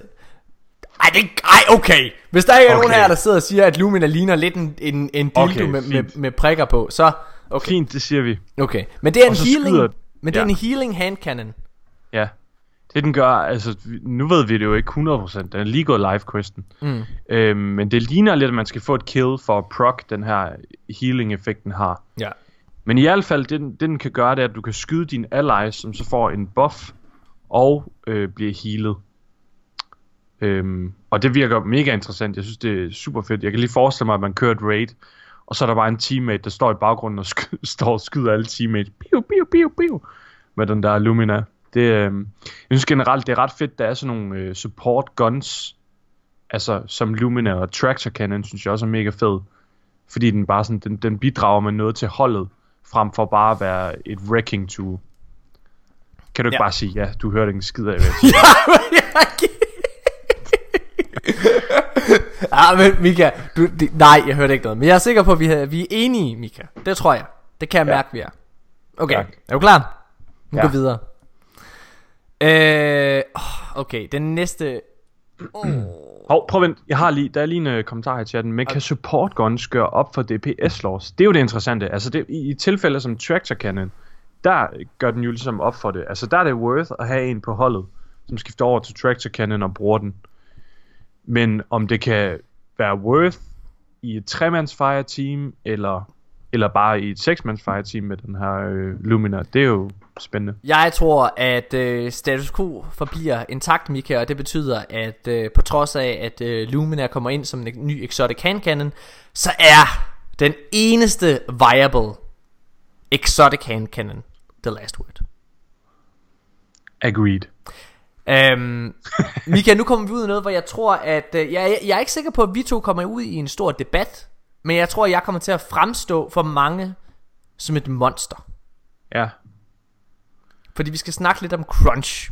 Ej, det, ej, okay. Hvis der ikke er okay. nogen her, der sidder og siger, at Lumina ligner lidt en, en, en dildo Okay, med, med, med prikker på, så... Okay, Fint, det siger vi. okay. Men det er en Og healing... skyder- Men det er ja. en healing hand cannon. Ja. Det den gør, altså nu ved vi det jo ikke 100%, den er lige gået live questen. Mm. Øhm, men det ligner lidt, at man skal få et kill for at proc den her healing effekt den har. Ja. Men i hvert fald, det, den- det den kan gøre, det er, at du kan skyde din allies, som så får en buff og øh, bliver healet. Øhm, og det virker mega interessant. Jeg synes, det er super fedt. Jeg kan lige forestille mig, at man kører et raid, og så er der bare en teammate, der står i baggrunden og sk- står og skyder alle teammates. Piu, piu, piu, piu, med den der Lumina. Det, øh, jeg synes generelt, det er ret fedt, der er sådan nogle øh, support guns, altså som Lumina og Tractor Cannon, synes jeg også er mega fed. Fordi den bare sådan, den, den bidrager med noget til holdet, frem for bare at være et wrecking tool. Kan du ikke Ja. bare sige, ja, du hørte ikke en skid af, hvad jeg ah, men Mika, du, det, nej, jeg hørte ikke noget. Men jeg er sikker på, at vi, er, vi er enige, Mika. Det tror jeg. Det kan jeg Ja. mærke, vi er. Okay, Tak. er du klar? Nu Ja. går vi videre. Øh, okay, den næste... Hov, prøv at vent. Jeg har lige, der er lige en uh, kommentar her i chatten. Men kan support guns gøre op for DPS loss? Det er jo det interessante. Altså det, i, i tilfælde som Tractor Cannon, der gør den jo ligesom op for det. Altså der er det worth at have en på holdet, som skifter over til Tractor Cannon og bruger den. Men om det kan være worth i et tremands fire team, eller, eller bare i et seksmands fire team med den her øh, Lumina, det er jo spændende. Jeg tror, at øh, status quo forbliver intakt, Mika, og det betyder, at øh, på trods af, at øh, Lumina kommer ind som en ny exotic hand cannon, så er den eneste viable exotic hand cannon the last word. Agreed. Øhm, Mika, nu kommer vi ud i noget, hvor jeg tror, at... Øh, jeg, jeg, jeg er ikke sikker på, at vi to kommer ud i en stor debat, men jeg tror, at jeg kommer til at fremstå for mange som et monster. Ja. Fordi vi skal snakke lidt om crunch.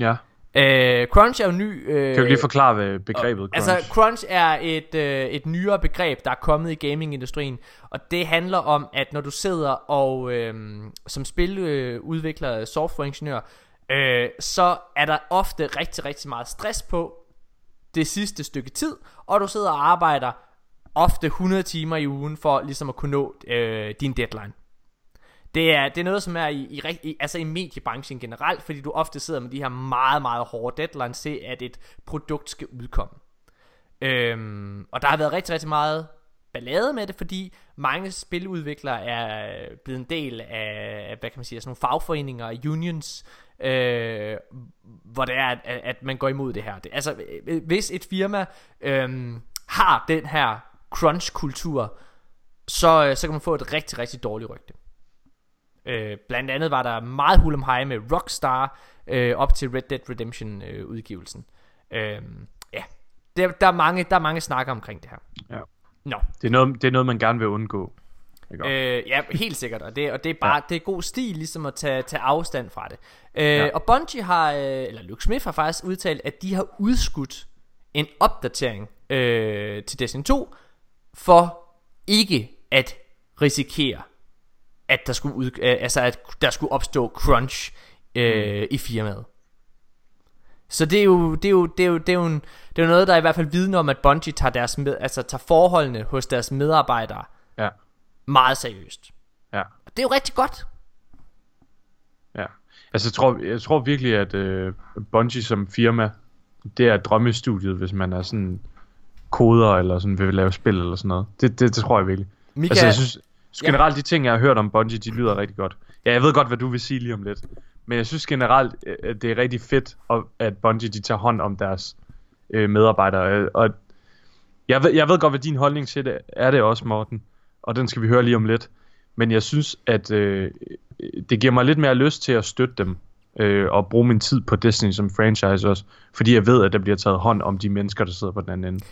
Ja. Øh, crunch er jo ny... Øh, Kan du lige forklare hvad begrebet og, crunch? Altså, crunch er et, øh, et nyere begreb, der er kommet i gamingindustrien, og det handler om, at når du sidder og øh, som spiludvikler, softwareingeniør, øh, så er der ofte rigtig, rigtig meget stress på det sidste stykke tid, og du sidder og arbejder ofte 100 timer i ugen for ligesom at kunne nå øh, din deadline. Det er, det er noget, som er i, i, i, altså i mediebranchen generelt, fordi du ofte sidder med de her meget, meget hårde deadlines til, at et produkt skal udkomme. Øhm, og der har været rigtig, rigtig meget ballade med det, fordi mange spiludviklere er blevet en del af, hvad kan man sige, sådan nogle fagforeninger og unions, øh, hvor det er, at, at man går imod det her. Det, altså, øh, øh, hvis et firma øh, har den her crunch-kultur, så, så kan man få et rigtig, rigtig dårligt rygte. Øh, blandt andet var der meget hulum hej med Rockstar øh, op til Red Dead Redemption øh, udgivelsen. Øh, ja, der, der, er mange, der er mange snakker omkring det her. Ja. Nå. Det, er noget, det er noget, man gerne vil undgå. Øh, ja, helt sikkert, og det, og det er bare ja. det er god stil ligesom at tage, tage afstand fra det. Øh, ja. Og Bungie har, øh, eller Luke Smith har faktisk udtalt, at de har udskudt en opdatering øh, til Destiny 2 for ikke at risikere at der skulle ud, øh, altså at der skulle opstå crunch øh, mm. i firmaet. Så det er jo det er jo det er jo det er jo, en, det er jo noget der i hvert fald vidner om at Bungie tager deres med, altså tager forholdene hos deres medarbejdere ja. meget seriøst. Ja. Og det er jo rigtig godt. Ja. Altså jeg tror jeg tror virkelig at øh, Bungie som firma det er drømmestudiet hvis man er sådan koder eller sådan vil lave spil eller sådan noget. Det det, det tror jeg virkelig. Mika, altså jeg synes generelt ja. de ting jeg har hørt om Bungie de lyder rigtig godt. Ja, jeg ved godt hvad du vil sige lige om lidt. Men jeg synes generelt at det er rigtig fedt at Bungie de tager hånd om deres øh, medarbejdere og jeg ved, jeg ved godt hvad din holdning til det er det også Morten og den skal vi høre lige om lidt. Men jeg synes at øh, det giver mig lidt mere lyst til at støtte dem øh, og bruge min tid på Destiny som franchise også, fordi jeg ved at der bliver taget hånd om de mennesker der sidder på den anden ende.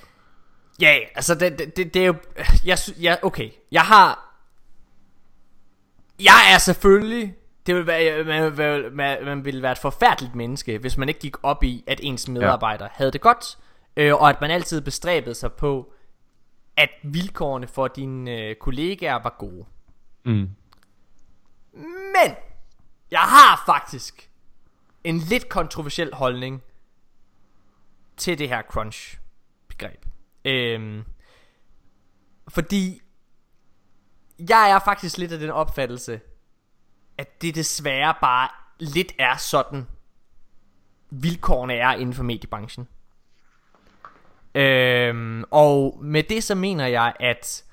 Ja, altså det, det, det er jo jeg, jeg, okay, jeg har jeg er selvfølgelig det vil være, man, man, man ville være et forfærdeligt menneske, hvis man ikke gik op i, at ens medarbejdere ja. havde det godt, øh, og at man altid bestræbede sig på, at vilkårene for dine øh, kollegaer var gode. Mm. Men, jeg har faktisk en lidt kontroversiel holdning til det her crunch-begreb. Øhm, fordi jeg er faktisk lidt af den opfattelse, at det desværre bare lidt er sådan, vilkårene er inden for mediebranchen. Øhm, og med det så mener jeg, at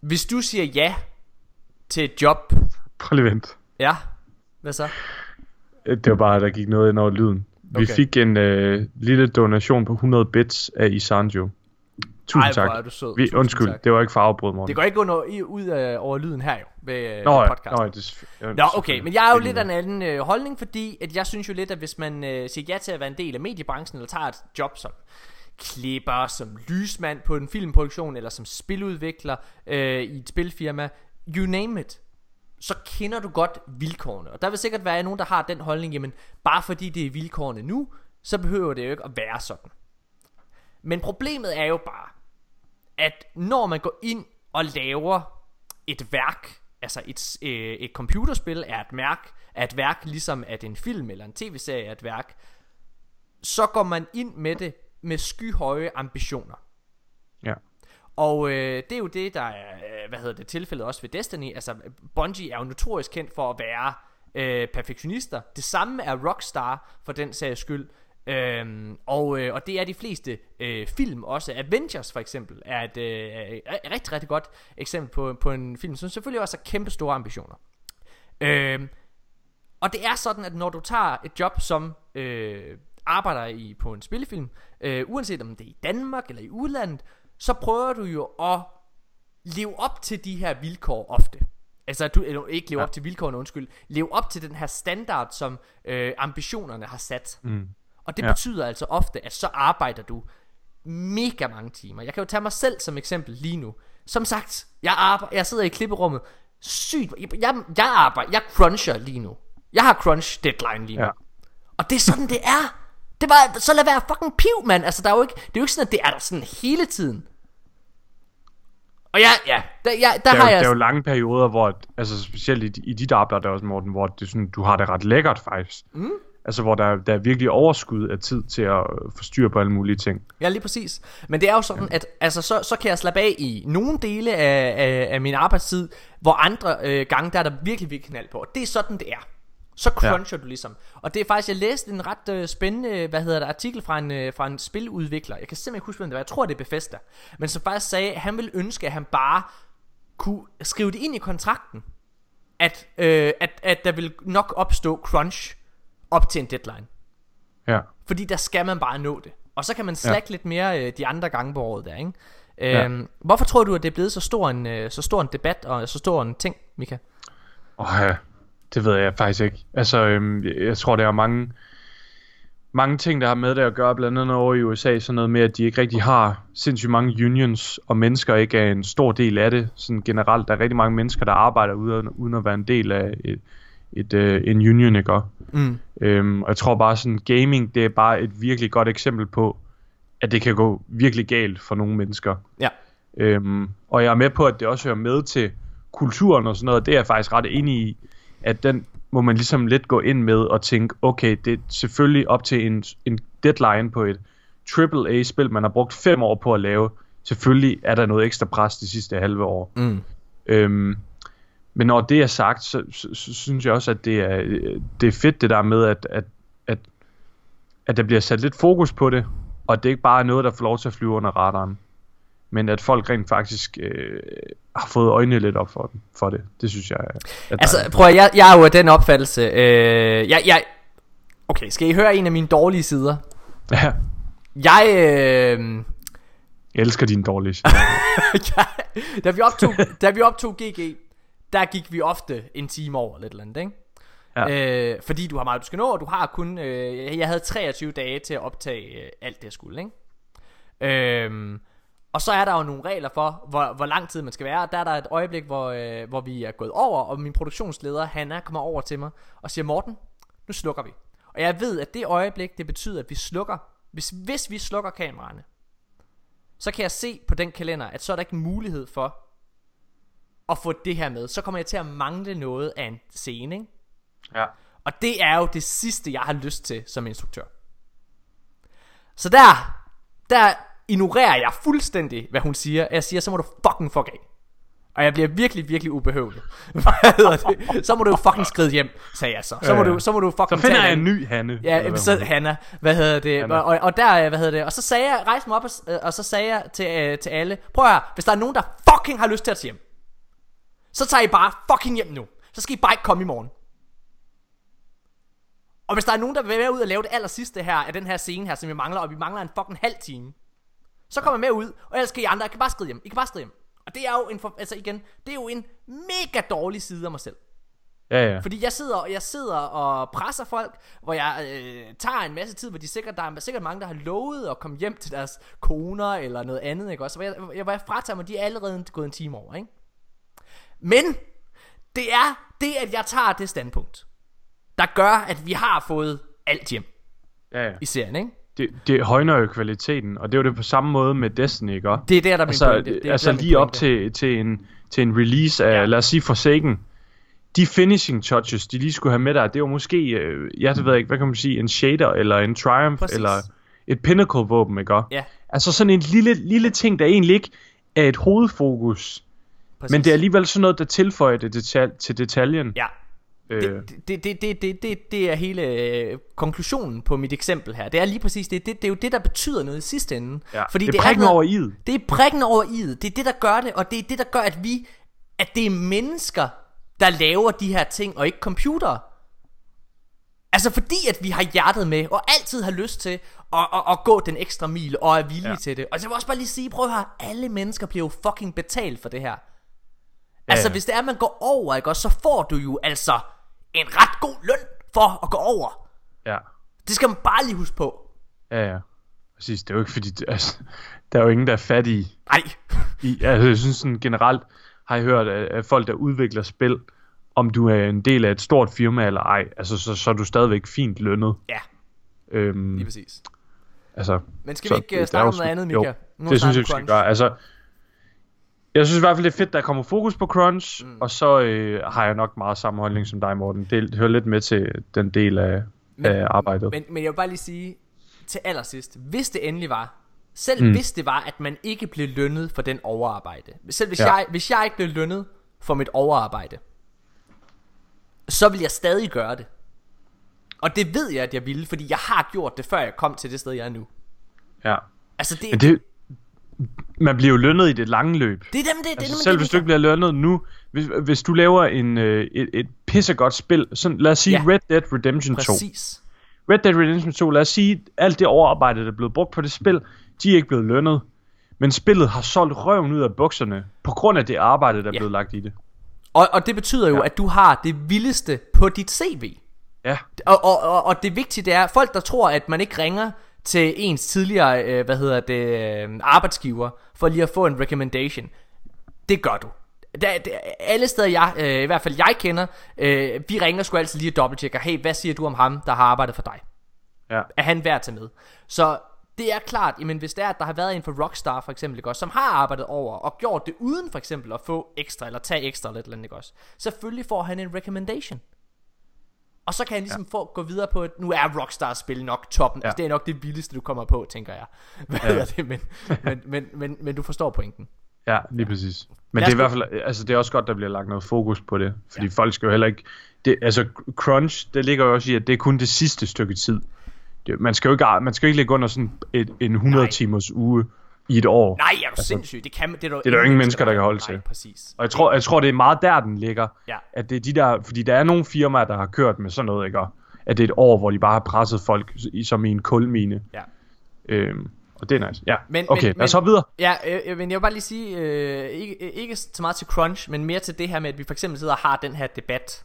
hvis du siger ja til et job... Prøv lige vent. Ja, hvad så? Det var bare, der gik noget ind over lyden. Okay. Vi fik en øh, lille donation på 100 bits af Isanjo. Tusind Ej, tak. Er du sød. Vi, Tusind undskyld, tak. det var ikke for afbrud. Det går ikke under, i, ud af, over lyden her jo, ved nå, øh, podcast. Nå, det, ja, Nå, okay, men jeg er jo lidt af en anden øh, holdning, fordi at jeg synes jo lidt, at hvis man øh, siger ja til at være en del af mediebranchen, eller tager et job som klipper, som lysmand på en filmproduktion, eller som spiludvikler øh, i et spilfirma, you name it, så kender du godt vilkårene. Og der vil sikkert være nogen, der har den holdning, jamen bare fordi det er vilkårene nu, så behøver det jo ikke at være sådan. Men problemet er jo bare, at når man går ind og laver et værk, altså et, øh, et computerspil er et, mærk, er et værk, ligesom at en film eller en tv-serie er et værk, så går man ind med det med skyhøje ambitioner. Og øh, det er jo det, der er, øh, hvad hedder det, tilfældet også ved Destiny. Altså, Bungie er jo notorisk kendt for at være øh, perfektionister. Det samme er Rockstar, for den sags skyld. Øhm, og, øh, og det er de fleste øh, film også Avengers for eksempel Er et øh, er rigtig rigtig godt eksempel på, på en film Som selvfølgelig også har kæmpe store ambitioner øhm, Og det er sådan at når du tager et job som øh, Arbejder i på en spillefilm øh, Uanset om det er i Danmark eller i udlandet så prøver du jo at Leve op til de her vilkår ofte Altså du eller, ikke leve ja. op til vilkårene undskyld Leve op til den her standard som øh, ambitionerne har sat mm. Og det ja. betyder altså ofte, at så arbejder du mega mange timer. Jeg kan jo tage mig selv som eksempel lige nu. Som sagt, jeg, arbejder, jeg sidder i klipperummet sygt. Jeg, jeg, jeg arbejder, jeg cruncher lige nu. Jeg har crunch deadline lige nu. Ja. Og det er sådan, det er. Det var, så lad være fucking piv, mand. Altså, der er jo ikke, det er jo ikke sådan, at det er der sådan hele tiden. Og ja, ja, der, ja, der, Der, har jo, jeg... der er jo lange perioder, hvor, altså specielt i, i dit arbejde også, Morten, hvor det sådan, du har det ret lækkert faktisk. Mm. Altså hvor der, der er virkelig overskud af tid til at få styr på alle mulige ting. Ja, lige præcis. Men det er jo sådan, at altså, så, så kan jeg slappe af i nogle dele af, af, af min arbejdstid, hvor andre øh, gange, der er der virkelig, virkelig knald på. Og det er sådan, det er. Så cruncher ja. du ligesom. Og det er faktisk, jeg læste en ret øh, spændende, hvad hedder det, artikel fra en, øh, fra en spiludvikler. Jeg kan simpelthen ikke huske, hvem det var. Jeg tror, det er Bethesda. Men som faktisk sagde, at han ville ønske, at han bare kunne skrive det ind i kontrakten, at, øh, at, at der vil nok opstå crunch op til en deadline. Ja. Fordi der skal man bare nå det. Og så kan man slække ja. lidt mere øh, de andre gange på året der, ikke? Ja. Øhm, Hvorfor tror du, at det er blevet så stor en, øh, så stor en debat og så stor en ting, Mika? Og ja, det ved jeg faktisk ikke. Altså, øhm, jeg- tror, der er mange, mange ting, der har med det at gøre, blandt andet over i USA, sådan noget med, at de ikke rigtig har sindssygt mange unions, og mennesker ikke er en stor del af det. Sådan generelt, der er rigtig mange mennesker, der arbejder uden, uden at være en del af et, et, øh, en union, ikke? Mm. Øhm, og jeg tror bare sådan, gaming, det er bare et virkelig godt eksempel på, at det kan gå virkelig galt for nogle mennesker. Ja. Øhm, og jeg er med på, at det også hører med til kulturen og sådan noget. Det er jeg faktisk ret enig i, at den må man ligesom lidt gå ind med og tænke, okay, det er selvfølgelig op til en, en deadline på et AAA-spil, man har brugt fem år på at lave. Selvfølgelig er der noget ekstra pres de sidste halve år. Mm. Øhm, men når det er sagt, så, så, så synes jeg også, at det er, det er fedt det der med, at, at, at, at der bliver sat lidt fokus på det, og det ikke bare er noget, der får lov til at flyve under radaren. Men at folk rent faktisk øh, har fået øjnene lidt op for, den, for det. Det synes jeg er, er Altså, dejligt. prøv at, jeg, jeg er jo af den opfattelse. Øh, jeg, jeg, okay, skal I høre en af mine dårlige sider? Ja, Jeg, øh, jeg elsker dine dårlige jeg da, vi optog, da vi optog GG, der gik vi ofte en time over lidt eller andet, ikke? Ja. Øh, fordi du har meget, du skal nå, og du har kun... Øh, jeg havde 23 dage til at optage øh, alt det, jeg skulle, ikke? Øhm, og så er der jo nogle regler for, hvor, hvor lang tid man skal være. Der er der et øjeblik, hvor, øh, hvor vi er gået over, og min produktionsleder, Hanna, kommer over til mig og siger, Morten, nu slukker vi. Og jeg ved, at det øjeblik, det betyder, at vi slukker. Hvis, hvis vi slukker kameraerne, så kan jeg se på den kalender, at så er der ikke mulighed for at få det her med. Så kommer jeg til at mangle noget af en scene, ikke? ja. Og det er jo det sidste, jeg har lyst til som instruktør. Så der, der ignorerer jeg fuldstændig, hvad hun siger. Jeg siger, så må du fucking fuck af. Og jeg bliver virkelig, virkelig ubehøvelig. Hvad hedder det? Så må du fucking skride hjem, sagde jeg så. Så må du, så må du Så fucking finder tage jeg en ny Hanne. Ja, hvad så. Hanna, hvad hedder det? Hanna. Og, og der, hvad hedder det? Og så sagde jeg, rejste mig op, og, øh, og så sagde jeg til, øh, til alle, prøv at høre, hvis der er nogen, der fucking har lyst til at tage hjem, så tager I bare fucking hjem nu. Så skal I bare ikke komme i morgen. Og hvis der er nogen, der vil være ud og lave det aller sidste her af den her scene her, som vi mangler, og vi mangler en fucking halv time, så kommer med ud, og ellers kan I andre, I kan bare skride hjem. I kan bare skride hjem. Og det er jo en, for, altså igen, det er jo en mega dårlig side af mig selv. Ja, ja. Fordi jeg sidder, jeg sidder og presser folk, hvor jeg øh, tager en masse tid, hvor de sikkert, der er sikkert mange, der har lovet at komme hjem til deres koner eller noget andet, ikke også? Hvor jeg, jeg, hvor jeg fratager mig, de er allerede gået en time over, ikke? Men det er det, at jeg tager det standpunkt, der gør, at vi har fået alt hjem ja, ja. i serien, ikke? Det, det højner jo kvaliteten, og det er jo det på samme måde med Destiny, ikke? Det er der, der er min altså, pointe. Det er altså der, lige op til, til, en, til en release af, Ja. lad os sige Forsaken, de finishing touches, de lige skulle have med der, det var måske, øh, jeg ved ikke, hvad kan man sige, en shader, eller en triumph, Præcis. eller et pinnacle våben, ikke? Ja, Altså sådan en lille, lille ting, der egentlig ikke er et hovedfokus, præcis. men det er alligevel sådan noget, der tilføjer det detal- til detaljen. Ja, det, det, det, det, det, det, det er hele øh, konklusionen på mit eksempel her. Det er lige præcis det. Det, det er jo det, der betyder noget i sidste ende. ja. Fordi det er prikken noget- over i'et. Det er prikken over i'et. Det er det, der gør det, og det er det, der gør, at vi, at det er mennesker, der laver de her ting, og ikke computere. Altså fordi, at vi har hjertet med, og altid har lyst til at, at, at gå den ekstra mil, og er villige ja. Ja. til det. Og så vil jeg også bare lige sige, prøv at høre, alle mennesker bliver jo fucking betalt for det her. Altså ja. hvis det er, at man går over, ikke, også, så får du jo altså en ret god løn for at gå over. Ja. Det skal man bare lige huske på. Ja, ja. Præcis, det er jo ikke fordi, altså, der er jo ingen, der er fattige Nej. i, altså, jeg synes sådan generelt, har jeg hørt, at, folk, der udvikler spil, om du er en del af et stort firma eller ej. Altså, så, så er du stadigvæk fint lønnet. Ja, Øhm, lige præcis. altså, Men skal så vi ikke snakke er om jo noget andet, jo, Mika? Nu har det synes jeg, vi skal crunch. gøre. Altså, jeg synes i hvert fald, det er fedt, der kommer fokus på crunch, Mm. og så øh, har jeg nok meget samme holdning som dig, Morten. Det, det hører lidt med til den del af, Men- af arbejdet. Men, men jeg vil bare lige sige til allersidst, hvis det endelig var, selv Mm. hvis det var, at man ikke blev lønnet for den overarbejde, selv hvis, Ja. jeg, hvis jeg ikke blev lønnet for mit overarbejde, så vil jeg stadig gøre det. Og det ved jeg, at jeg ville, fordi jeg har gjort det, før jeg kom til det sted, jeg er nu. Ja. Altså, det, Men det, man bliver jo lønnet i det lange løb. det er dem, det, det, Altså, det, selv det, hvis du ikke bliver lønnet nu, hvis, hvis du laver en, øh, et, et pissegodt spil, sådan, lad os sige Ja. Red Dead Redemption 2. Præcis. Red Dead Redemption 2, lad os sige, alt det overarbejde, der er blevet brugt på det spil, de er ikke blevet lønnet. Men spillet har solgt røven ud af bukserne, på grund af det arbejde, der er Ja. blevet lagt i det. Og, og det betyder jo. Ja. at du har det vildeste på dit CV. Ja, Og, og, og, og det vigtige det er, folk der tror, at man ikke ringer til ens tidligere, øh, hvad hedder det, øh, arbejdsgiver, for lige at få en recommendation. Det gør du. Der, der, alle steder, jeg, øh, i hvert fald jeg kender, øh, vi ringer sgu altid lige og dobbelttjekker, hey, hvad siger du om ham, der har arbejdet for dig? ja, Er han værd tage med? Så det er klart, jamen hvis det er, at der har været en for Rockstar for eksempel, ikke også, som har arbejdet over og gjort det uden for eksempel at få ekstra, eller tage ekstra eller et eller andet, ikke også, selvfølgelig får han en recommendation. Og så kan han ligesom ja. få gå videre på, at nu er Rockstars spil nok toppen. Ja. Altså, det er nok det vildeste, du kommer på, tænker jeg. Hvad ja. Det? Men, men, men, men, men du forstår pointen. ja, lige præcis. Men det er i hvert fald, altså det er også godt, der bliver lagt noget fokus på det. Fordi ja. folk skal jo heller ikke, det, altså crunch, det ligger jo også i, at det er kun det sidste stykke tid. Det, man skal jo ikke, man skal jo ikke ligge under sådan et, en 100 Nej. timers uge i et år. Nej, er du altså, sindssyg? Det, kan, det er, der, det er der ingen mennesker, der kan holde Nej, til. præcis. Og jeg tror, jeg tror, det er meget der, den ligger. Ja. At det er de der, fordi der er nogle firmaer, der har kørt med sådan noget, ikke? Og At det er et år, hvor de bare har presset folk i, som i en kulmine. Ja. Øhm, og det er nice. Ja, Men- okay, men- lad os hoppe videre. Ja, øh, øh, men jeg vil bare lige sige, øh, ikke, ikke så meget til crunch, men mere til det her med, at vi for eksempel sidder og har den her debat.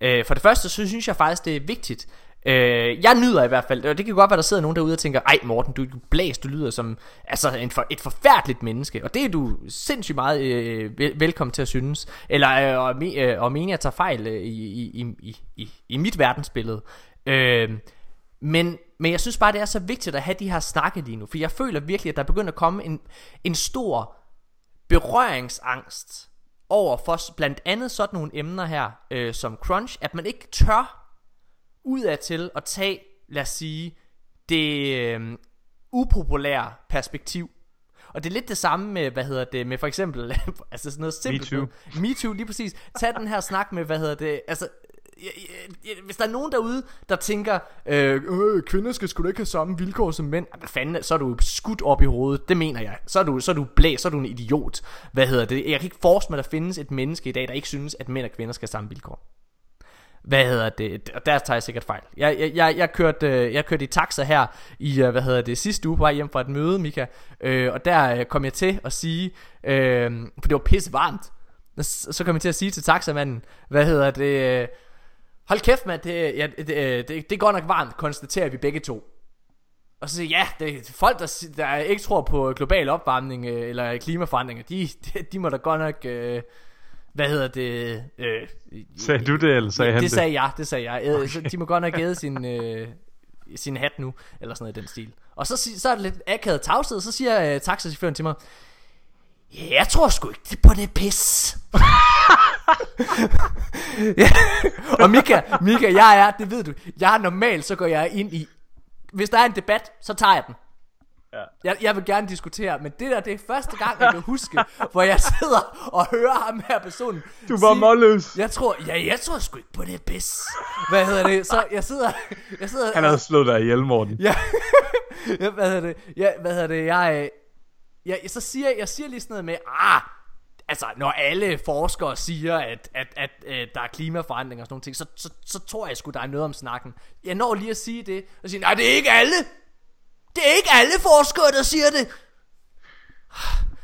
Øh, for det første, så synes jeg faktisk, det er vigtigt. Øh, jeg nyder i hvert fald, og det kan godt være, der sidder nogen derude og tænker, ej Morten, du er blæs, du lyder som altså en for, et forfærdeligt menneske. Og det er du sindssygt meget øh, velkommen til at synes. Eller øh, og, me, øh, og mene, jeg tager fejl øh, i, i, i, i, i mit verdensbillede. Øh, men, men jeg synes bare, det er så vigtigt at have de her snakke lige nu. For jeg føler virkelig, at der begynder at komme en, en stor berøringsangst over for blandt andet sådan nogle emner her, øh, som crunch, at man ikke tør udad til at tage, lad os sige, det øh, upopulære perspektiv. Og det er lidt det samme med, hvad hedder det, med for eksempel, altså sådan noget simpelt. too. Me too, lige præcis. Tag den her snak med, hvad hedder det, altså, hvis der er nogen derude, der tænker, øh, øh, kvinder skal sgu da ikke have samme vilkår som mænd, hvad fanden, så er du skudt op i hovedet, det mener jeg. Så er du, så er du blæs, så er du en idiot. Hvad hedder det? Jeg kan ikke forestille mig, at der findes et menneske i dag, der ikke synes, at mænd og kvinder skal have samme vilkår. Hvad hedder det? Og der tager jeg sikkert fejl. Jeg, jeg, jeg, jeg, kørte, øh, jeg kørte i taxa her i, øh, hvad hedder det, sidste uge på vej hjem fra et møde, Mika. Øh, og der øh, kom jeg til at sige, øh, for det var pisse varmt. Så så kom jeg til at sige til taxamanden, hvad hedder det, hold kæft mand, det, ja, det, det, det er godt nok varmt, konstaterer vi begge to. Og så siger ja, det er folk, der, der ikke tror på global opvarmning eller klimaforandringer, de, de, de må da godt nok, øh, hvad hedder det, øh, Sagde du det, eller sagde Ja, han det det? sagde jeg, det sagde jeg. Okay. Så de må godt nok æde sin, øh, sin hat nu, eller sådan noget i den stil. Og så, så er det lidt akavet tavshed, så siger øh, taxachaufføren til mig, ja, jeg tror sgu ikke på det pis. ja. Og Mika, Mika, jeg er, det ved du, jeg er normalt, så går jeg ind i, hvis der er en debat, så tager jeg den. Ja. Jeg, jeg vil gerne diskutere, men det der, det er første gang, jeg kan huske, hvor jeg sidder og hører ham her personen. Du var målløs. jeg tror, ja, jeg tror sgu ikke på det pis. Hvad hedder det? Så jeg sidder, jeg sidder, Han havde slået dig ihjel, Morten. ja, ja, hvad hedder det? Ja, hvad hedder det? Jeg, øh, jeg, så siger jeg siger lige sådan noget med, ah, altså når alle forskere siger, at, at, at, at der er klimaforandringer og sådan nogle ting, så, så, så tror jeg sgu, der er noget om snakken. Jeg når lige at sige det, og sige, nej, det er ikke alle. Det er ikke alle forskere, der siger det.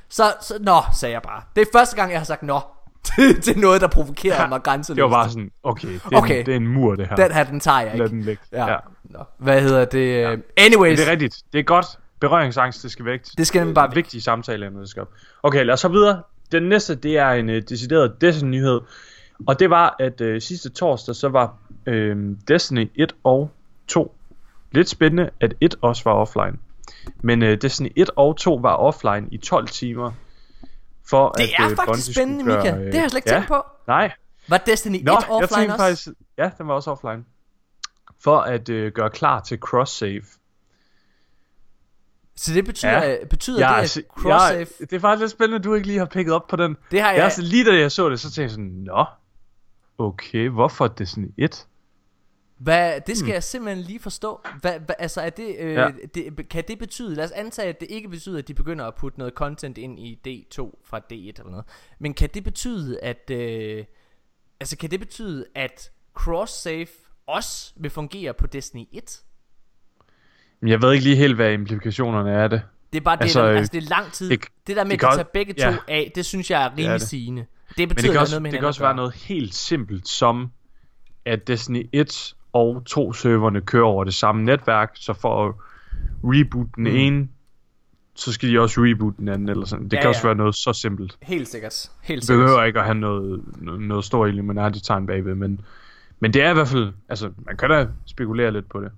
Så, så nå, sagde jeg bare. Det er første gang, jeg har sagt nå. til, til noget, der provokerer mig grænseløst. Det var bare sådan, okay, det er, Okay. En, det er en mur, det her. Den her, den tager jeg ikke. Lad den ligge. Ja. Ja. Nå. Hvad hedder det? Ja. Men Anyways. det er rigtigt. Det er godt. Berøringsangst, det skal væk. Det skal nemlig bare væk. Vigtige samtaler, der skal op. Okay, lad os så videre. Den næste, det er en uh, decideret Destiny-nyhed. Og det var, at øh, sidste torsdag, så var øh, Destiny 1 og 2 lidt spændende, at 1 også var offline. Men øh, Destiny 1 og 2 var offline i 12 timer. For Det at, er øh, faktisk Bungie spændende, skulle Mika. gøre, Det har jeg slet ikke ja, tænkt på. Nej, Var Destiny 1 Nå, jeg offline tænkte også? faktisk, ja, den var også offline. For at øh, gøre klar til cross-save. Så det betyder, Ja. ja. betyder Ja, det, at cross-save... jeg, det er faktisk lidt spændende, at du ikke lige har picket op på den. Det har Ja. jeg... Altså, lige da jeg så det, så tænkte jeg sådan, nå, okay, hvorfor det sådan et? Hvad, det skal hmm. jeg simpelthen lige forstå. Hvad, hvad, altså er det, øh, Ja. ja. det, kan det betyde, lad os antage, at det ikke betyder, at de begynder at putte noget content ind i D2 fra D1 eller noget. Men kan det betyde, at, øh, altså kan det betyde, at cross-save også vil fungere på Destiny 1? Men jeg ved ikke lige helt, hvad implikationerne er af det. Det er bare det, Altså, der, øh, altså det er lang tid. det- Det, der med det at tage begge to ja. af, det synes jeg er rimelig det. sigende. Det Men betyder det kan også, noget med det kan også være noget helt simpelt som, at Destiny 1 og 2 serverne kører over det samme netværk, så for at reboot den Mm. ene, så skal de også reboot den anden, eller sådan. Det Ja, kan også ja. være noget så simpelt. Helt sikkert. Helt Det sikkert. behøver ikke at have noget, noget, stor Illuminati-tegn bagved, men, men det er i hvert fald, altså, man kan da spekulere lidt på det.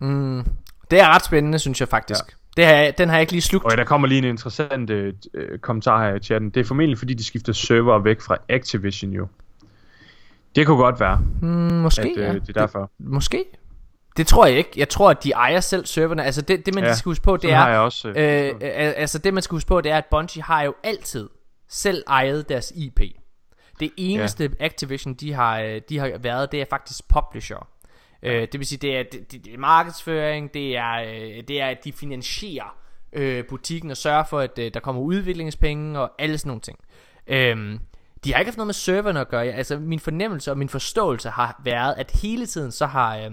Mm, det er ret spændende, synes jeg faktisk. Ja. Det har den har jeg ikke lige slugt. Og der kommer lige en interessant øh, øh, kommentar her i chatten. Det er formentlig fordi, de skifter server væk fra Activision jo. Det kunne godt være, Mm, måske, at øh, ja. det er derfor. Måske. Det tror jeg ikke. Jeg tror, at de ejer selv serverne. Altså det, det man Ja, skal huske på, det er... jeg også. Øh, Øh, altså det man skal huske på, det er, at Bungie har jo altid selv ejet deres IP. Det eneste ja. Activision, de har, øh, de har været, det er faktisk publisher. Øh, det vil sige, det er, det, det, det er markedsføring, det er, øh, det er, at de finansierer øh, butikken og sørger for, at øh, der kommer udviklingspenge og alle sådan nogle ting. Øh, de har ikke haft noget med serverne at gøre. Altså min fornemmelse og min forståelse har været, at hele tiden så har... Øh,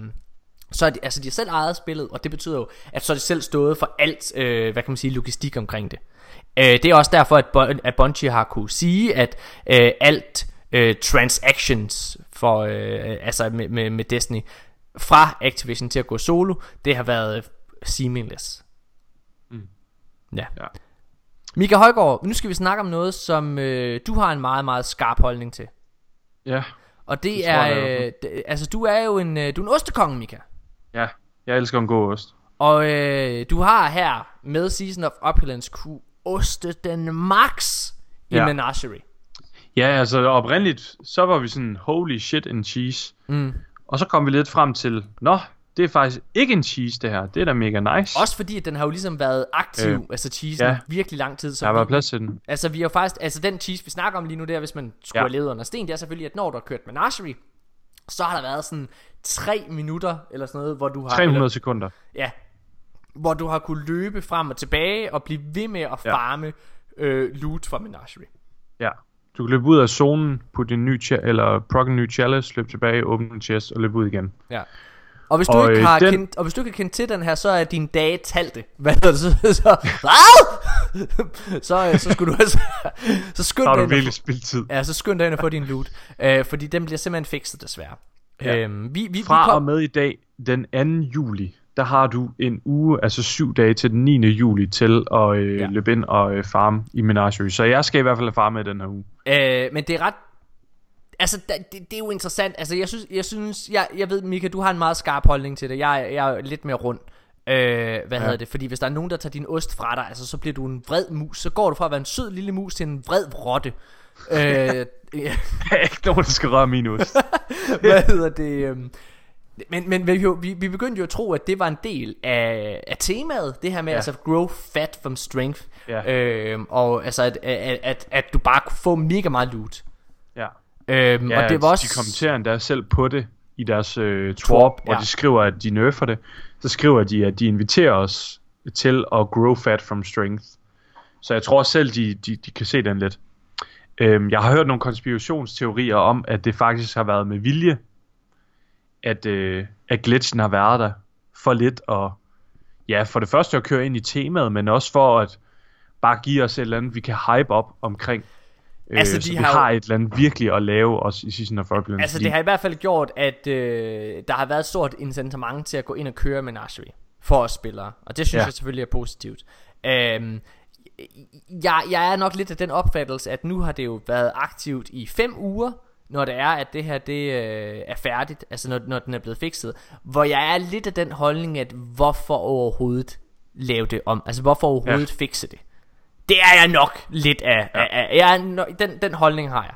så er de, altså de har selv ejet spillet, og det betyder jo, at så er de selv stået for alt, øh, hvad kan man sige, logistik omkring det. Øh, det er også derfor, at, Bun- at Bungie har kunne sige, at øh, alt øh, transactions for, øh, altså med, med, med Destiny, fra Activision til at gå solo, det har været øh, seamless. Mm. Ja. Ja. Mika Højgaard, nu skal vi snakke om noget, som øh, du har en meget, meget skarp holdning til. Ja, Og det, Det er, jeg øh, det, altså du er jo en, øh, du er en ostekonge, Mika. ja. Jeg elsker en god ost. Og øh, du har her med Season of Opulence kunne oste den max i Ja. ja. Menagerie. Ja, altså oprindeligt, så var vi sådan, holy shit en cheese. Mm. Og så kom vi lidt frem til, nå, det er faktisk ikke en cheese det her. Det er da mega nice. Også fordi, at den har jo ligesom været aktiv, Øh, altså cheesen, ja. ja. virkelig lang tid. Så der var plads til den. Altså vi har faktisk, altså den cheese, vi snakker om lige nu, der hvis man skulle Ja. ja. have levet under sten, det er selvfølgelig, at når du har kørt Menagerie, så har der været sådan 3 minutter, eller sådan noget, hvor du har... 300 Eller, sekunder. ja, hvor du har kunne løbe frem og tilbage, og blive ved med at Ja. farme øh, loot fra Menagerie. Ja. Du kan løbe ud af zonen, putte en ny eller proc en ny chalice, løbe tilbage, åbne en chest og løbe ud igen. Ja. Og hvis, du Og, ikke øh, har den- kendt, og hvis du ikke har kendt til den her, så er dine dage talte. Hvad hedder det så? Så, så, øh, så skulle du altså... Så skynd dig ind og virkelig få- spildt tid. Ja, så skynd dig ind og få din loot. Øh, fordi den bliver simpelthen fikset desværre. Ja. Øhm, vi, vi, Fra vi og kom, med i dag, den 2. juli, der har du en uge, altså syv dage til den 9. juli til at øh. Ja. løbe ind og øh, farme i Menagerie. Så jeg skal i hvert fald farme i den her uge. øh, men det er ret... Altså, det, det er jo interessant. Altså, jeg synes, jeg, synes jeg, jeg ved, Mika, du har en meget skarp holdning til det. Jeg, er- jeg er lidt mere rund. Øh, hvad ja. hedder det? Fordi hvis der er nogen, der tager din ost fra dig, altså, så bliver du en vred mus. Så går du fra at være en sød lille mus til en vred rotte. øh, ja. Der er ikke nogen, der skal røre min ost. hvad hedder det? øhm, Men, men vi, vi, vi begyndte jo at tro, at det var en del af, af temaet, det her med ja. altså grow fat from strength. Ja. Øhm, og altså, at, at, at, at du bare kunne få mega meget loot. Øhm, Ja, og det var også... de kommenterer endda selv på det i deres øh, hvor ja. de skriver, at de nerfer det. Så skriver de, at de inviterer os til at grow fat from strength. Så jeg tror selv, de, de, de kan se den lidt. Øhm, jeg har hørt nogle konspirationsteorier om, at det faktisk har været med vilje, at, øh, at glitchen har været der for lidt, og ja, for det første at køre ind i temaet, men også for at bare give os et eller andet, vi kan hype op omkring. Øh, Altså, så de har har et eller andet virkelig at lave også i Season of Opulence. Altså det har i hvert fald gjort, at øh, der har været et stort incitament til at gå ind og køre Menagerie for os spillere. Og det synes Ja. jeg selvfølgelig er positivt. Øhm, jeg, jeg er nok lidt af den opfattelse, at nu har det jo været aktivt i 5 uger, når det er, at det her det øh, er færdigt, altså når, når den er blevet fikset, hvor jeg er lidt af den holdning, at hvorfor overhovedet lave det om, altså hvorfor overhovedet ja. fikse det. Det er jeg nok lidt af, ja. af, af jeg er no, den, den holdning har jeg.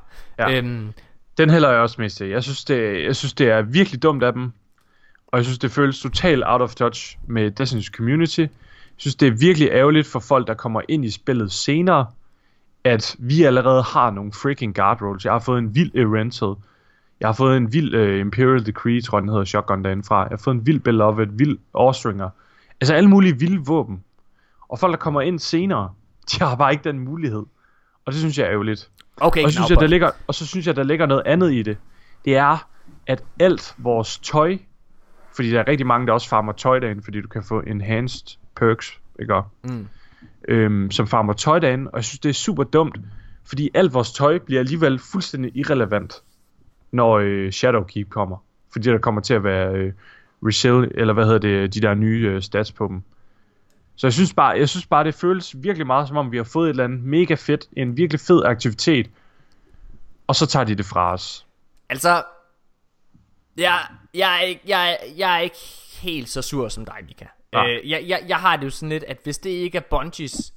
Ja. Øhm, den hælder jeg også mest til. Jeg synes, det, jeg synes, det er virkelig dumt af dem, og jeg synes, det føles totalt out of touch med Destiny's community. Jeg synes, det er virkelig ærgerligt for folk, der kommer ind i spillet senere, at vi allerede har nogle freaking guard rolls. Jeg har fået en vild Erental. Jeg har fået en vild uh, Imperial Decree, tror jeg den hedder, shotgun derindefra. Jeg har fået en vild Beloved, vild Awestringer. Altså alle mulige vilde våben. Og folk, der kommer ind senere, de har bare ikke den mulighed. Og det synes jeg er ærgerligt. Okay, og, så synes jeg, der ligger, og så synes jeg, der ligger noget andet i det. Det er, at alt vores tøj, fordi der er rigtig mange, der også farmer tøj derinde, fordi du kan få enhanced perks, ikke? Mm øhm, som farmer tøj derinde, og jeg synes, det er super dumt, fordi alt vores tøj bliver alligevel fuldstændig irrelevant, når øh, Shadowkeep kommer. Fordi der kommer til at være øh, resell, eller hvad hedder det, de der nye øh, stats på dem. Så jeg synes, bare, jeg synes bare, det føles virkelig meget som om, vi har fået et eller andet mega fedt, en virkelig fed aktivitet, og så tager de det fra os. Altså, jeg, jeg, jeg, jeg, jeg er ikke helt så sur som dig, Mika. Øh, jeg, jeg, jeg har det jo sådan lidt, at hvis det ikke er Bungies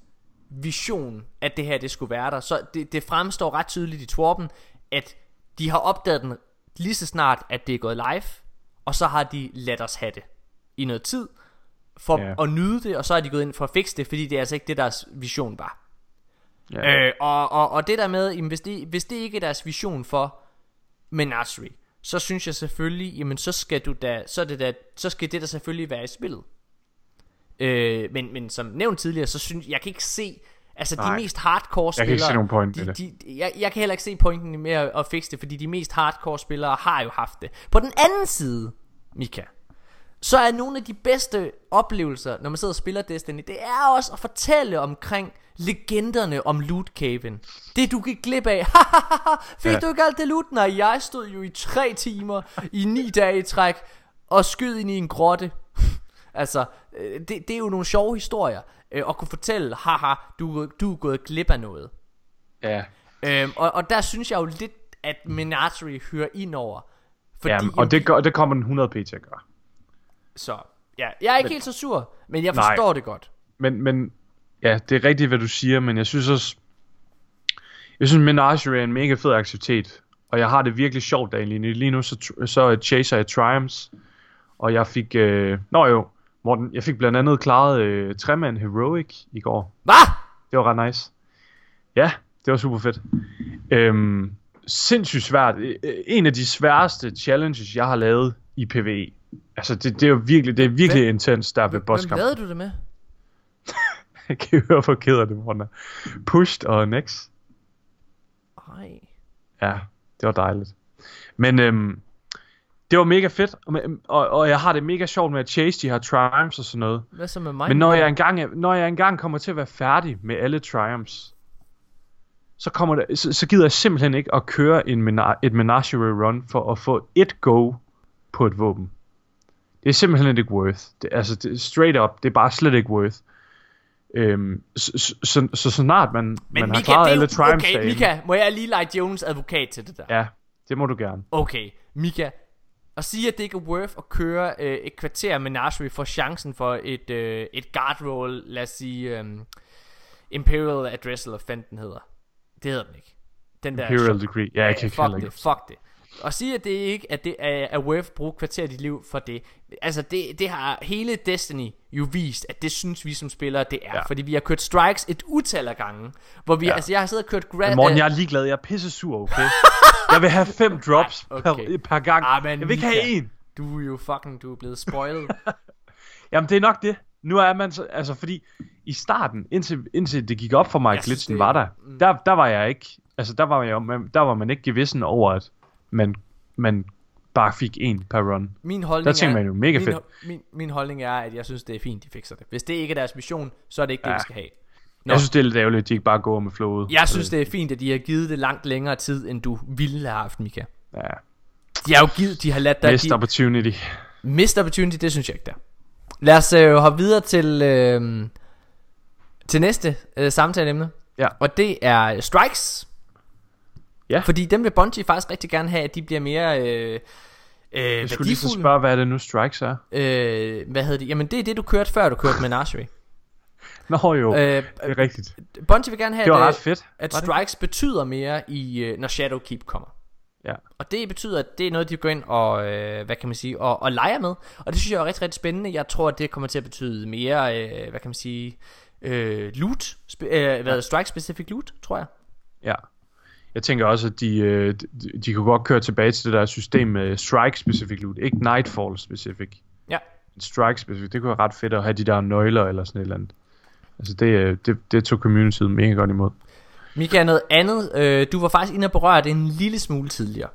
vision, at det her det skulle være der, så det, det fremstår ret tydeligt i Torben, at de har opdaget den lige så snart, at det er gået live, og så har de ladt os have det i noget tid, for yeah. at nyde det, og så er de gået ind for at fikse det, fordi det er altså ikke det, deres vision var. Yeah. Øh, og, og, og det der med, jamen, hvis, det, hvis det ikke er deres vision for Menagerie, så synes jeg selvfølgelig, jamen så skal du da, så, det da, så skal det der selvfølgelig være i spillet. Øh, men, men som nævnt tidligere, så synes jeg kan ikke se Altså Nej, de mest hardcore spillere Jeg kan ikke se nogen point de, de, jeg, jeg kan heller ikke se pointen med at, at fikse det Fordi de mest hardcore spillere har jo haft det På den anden side Mika Så er nogle af de bedste oplevelser Når man sidder og spiller Destiny Det er også at fortælle omkring Legenderne om loot caven Det du gik glip af Fik ja. du ikke alt det loot? Nej jeg stod jo i tre timer I ni dage i træk Og skød ind i en grotte Altså, øh, det, det er jo nogle sjove historier. Øh, at kunne fortælle, haha, du, du er gået glip af noget. Ja. Øhm, og, og der synes jeg jo lidt, at Menagerie hører ind over. Fordi, ja, og det, gør, det kommer den 100 p til at gøre. Så, ja, jeg er ikke men, helt så sur, men jeg forstår nej, det godt. Men, men, ja, det er rigtigt, hvad du siger, men jeg synes også, jeg synes Menagerie er en mega fed aktivitet, og jeg har det virkelig sjovt derinde. Lige nu så, så chaser jeg Triumphs, og jeg fik, øh, nå jo, Morten, jeg fik blandt andet klaret øh, Treman Heroic i går. Hvad? Det var ret nice. Ja, det var super fedt. Øhm, sindssygt svært. Øh, en af de sværeste challenges, jeg har lavet i PvE. Altså, det, det er jo virkelig, det er virkelig hvem, intens, der ved bosskamp. Hvem lavede du det med? jeg kan høre, hvor keder det, Morten. Pushed og Nex. Ej. Ja, det var dejligt. Men øhm, det var mega fedt, og, og, og jeg har det mega sjovt med at chase de her triumphs og sådan noget. Hvad så med mig? Men når jeg, engang, når jeg engang kommer til at være færdig med alle triumphs, så, kommer det, så, så gider jeg simpelthen ikke at køre en mena- et menagerie run for at få et go på et våben. Det er simpelthen ikke worth. Det, altså, det, straight up, det er bare slet ikke worth. Øhm, så, så, så, så snart man, Men man Mika, har klaret alle triumphs Okay, Mika, må jeg lige lege Jones advokat til det der? Ja, det må du gerne. Okay, Mika, at sige, at det ikke er worth at køre øh, et kvarter med Nashri for chancen for et, øh, et guard roll, lad os sige, øh, Imperial Address, eller hvad den hedder. Det hedder den ikke. Den der Imperial Degree, ja, jeg kan fuck det, fuck det. Og sige, at det ikke at det er, er worth at bruge kvarter af dit liv for det. Altså, det, det har hele Destiny jo vist, at det synes vi som spillere, det er. Ja. Fordi vi har kørt strikes et utal af gange. Hvor vi, ja. altså, jeg har siddet og kørt... Gra- Morgen, jeg er ligeglad. Jeg er pisse sur, okay? Jeg vil have fem drops Ej, okay. per, per gang. Ah, men jeg vil ikke have en. Du er jo fucking, du er blevet spoiled. Jamen det er nok det. Nu er man så, altså fordi i starten, indtil, indtil det gik op for mig, at glitchen det, var der, mm. der, der var jeg ikke, altså der var, jeg, der var man ikke gevissen over, at man, man bare fik en per run. Min holdning der tænkte man jo mega min, fedt. Min, min holdning er, at jeg synes, det er fint, de fikser det. Hvis det ikke er deres mission, så er det ikke ja. det, vi skal have. Nå. Jeg synes, det er lidt ærgerligt, at de ikke bare går med flowet. Jeg synes, det er fint, at de har givet det langt længere tid, end du ville have haft, Mika. Ja. De har jo givet, de har ladt dig... Missed opportunity. Missed opportunity, det synes jeg ikke, der. Lad os øh, hoppe videre til, øh, til næste øh, samtaleemne. Ja. Og det er strikes. Ja. Fordi dem vil Bungie faktisk rigtig gerne have, at de bliver mere øh, øh, Jeg skulle lige så spørge, hvad er det nu strikes er? Øh, hvad hedder det? Jamen det er det, du kørte før, du kørte Menagerie. Nå jo, øh, det er rigtigt. Bungie vil gerne have, Det var at, ret fedt. at var det strikes betyder mere, i, øh, når Shadowkeep kommer. Ja. Og det betyder, at det er noget, de går ind og, øh, hvad kan man sige, og, og leger med. Og det synes jeg er rigtig, rigtig spændende. Jeg tror, at det kommer til at betyde mere, øh, hvad kan man sige, øh, loot, spe, øh, hvad, strike specific loot, tror jeg. Ja. Jeg tænker også, at de, øh, de, de kunne godt køre tilbage til det der system med strike specific loot, ikke nightfall specific. Ja. Strike specific, det kunne være ret fedt at have de der nøgler eller sådan et eller andet. Altså det, øh, det, det tog communityet mega godt imod. Mika, noget andet. Øh, du var faktisk inde og berøre det en lille smule tidligere.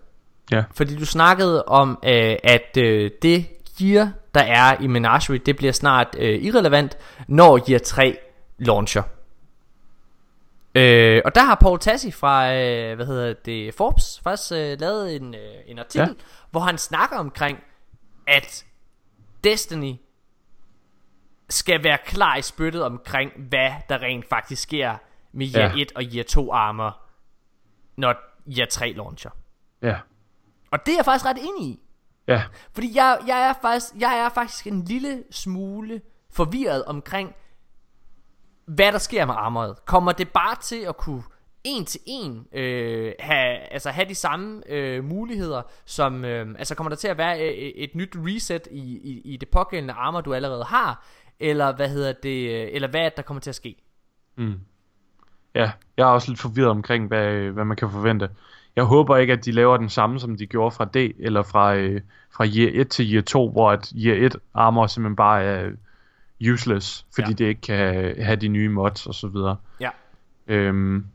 Ja. Fordi du snakkede om, øh, at øh, det gear, der er i Menagerie, det bliver snart øh, irrelevant, når Gear 3 launcher. Øh, og der har Paul Tassi fra, øh, hvad hedder det, Forbes faktisk øh, lavet en, øh, en artikel, ja. hvor han snakker omkring, at Destiny skal være klar i spyttet omkring, hvad der rent faktisk sker med Year Ja. 1 og Year 2 armor, når Year 3 launcher. Ja. Og det er jeg faktisk ret enig i. Ja. Fordi jeg, jeg, er faktisk, jeg er faktisk en lille smule forvirret omkring, hvad der sker med armoret. Kommer det bare til at kunne en til en øh, have, altså have de samme øh, muligheder som øh, altså kommer der til at være et, et nyt reset i, i, i det pågældende armor du allerede har eller hvad hedder det øh, eller hvad er det, der kommer til at ske Mm. Ja, jeg er også lidt forvirret omkring, hvad, hvad man kan forvente. Jeg håber ikke, at de laver den samme, som de gjorde fra D, eller fra, øh, fra year 1 til year 2, hvor at year 1 armor simpelthen bare er useless, fordi Ja. det ikke kan have de nye mods og så videre. ja Øhm,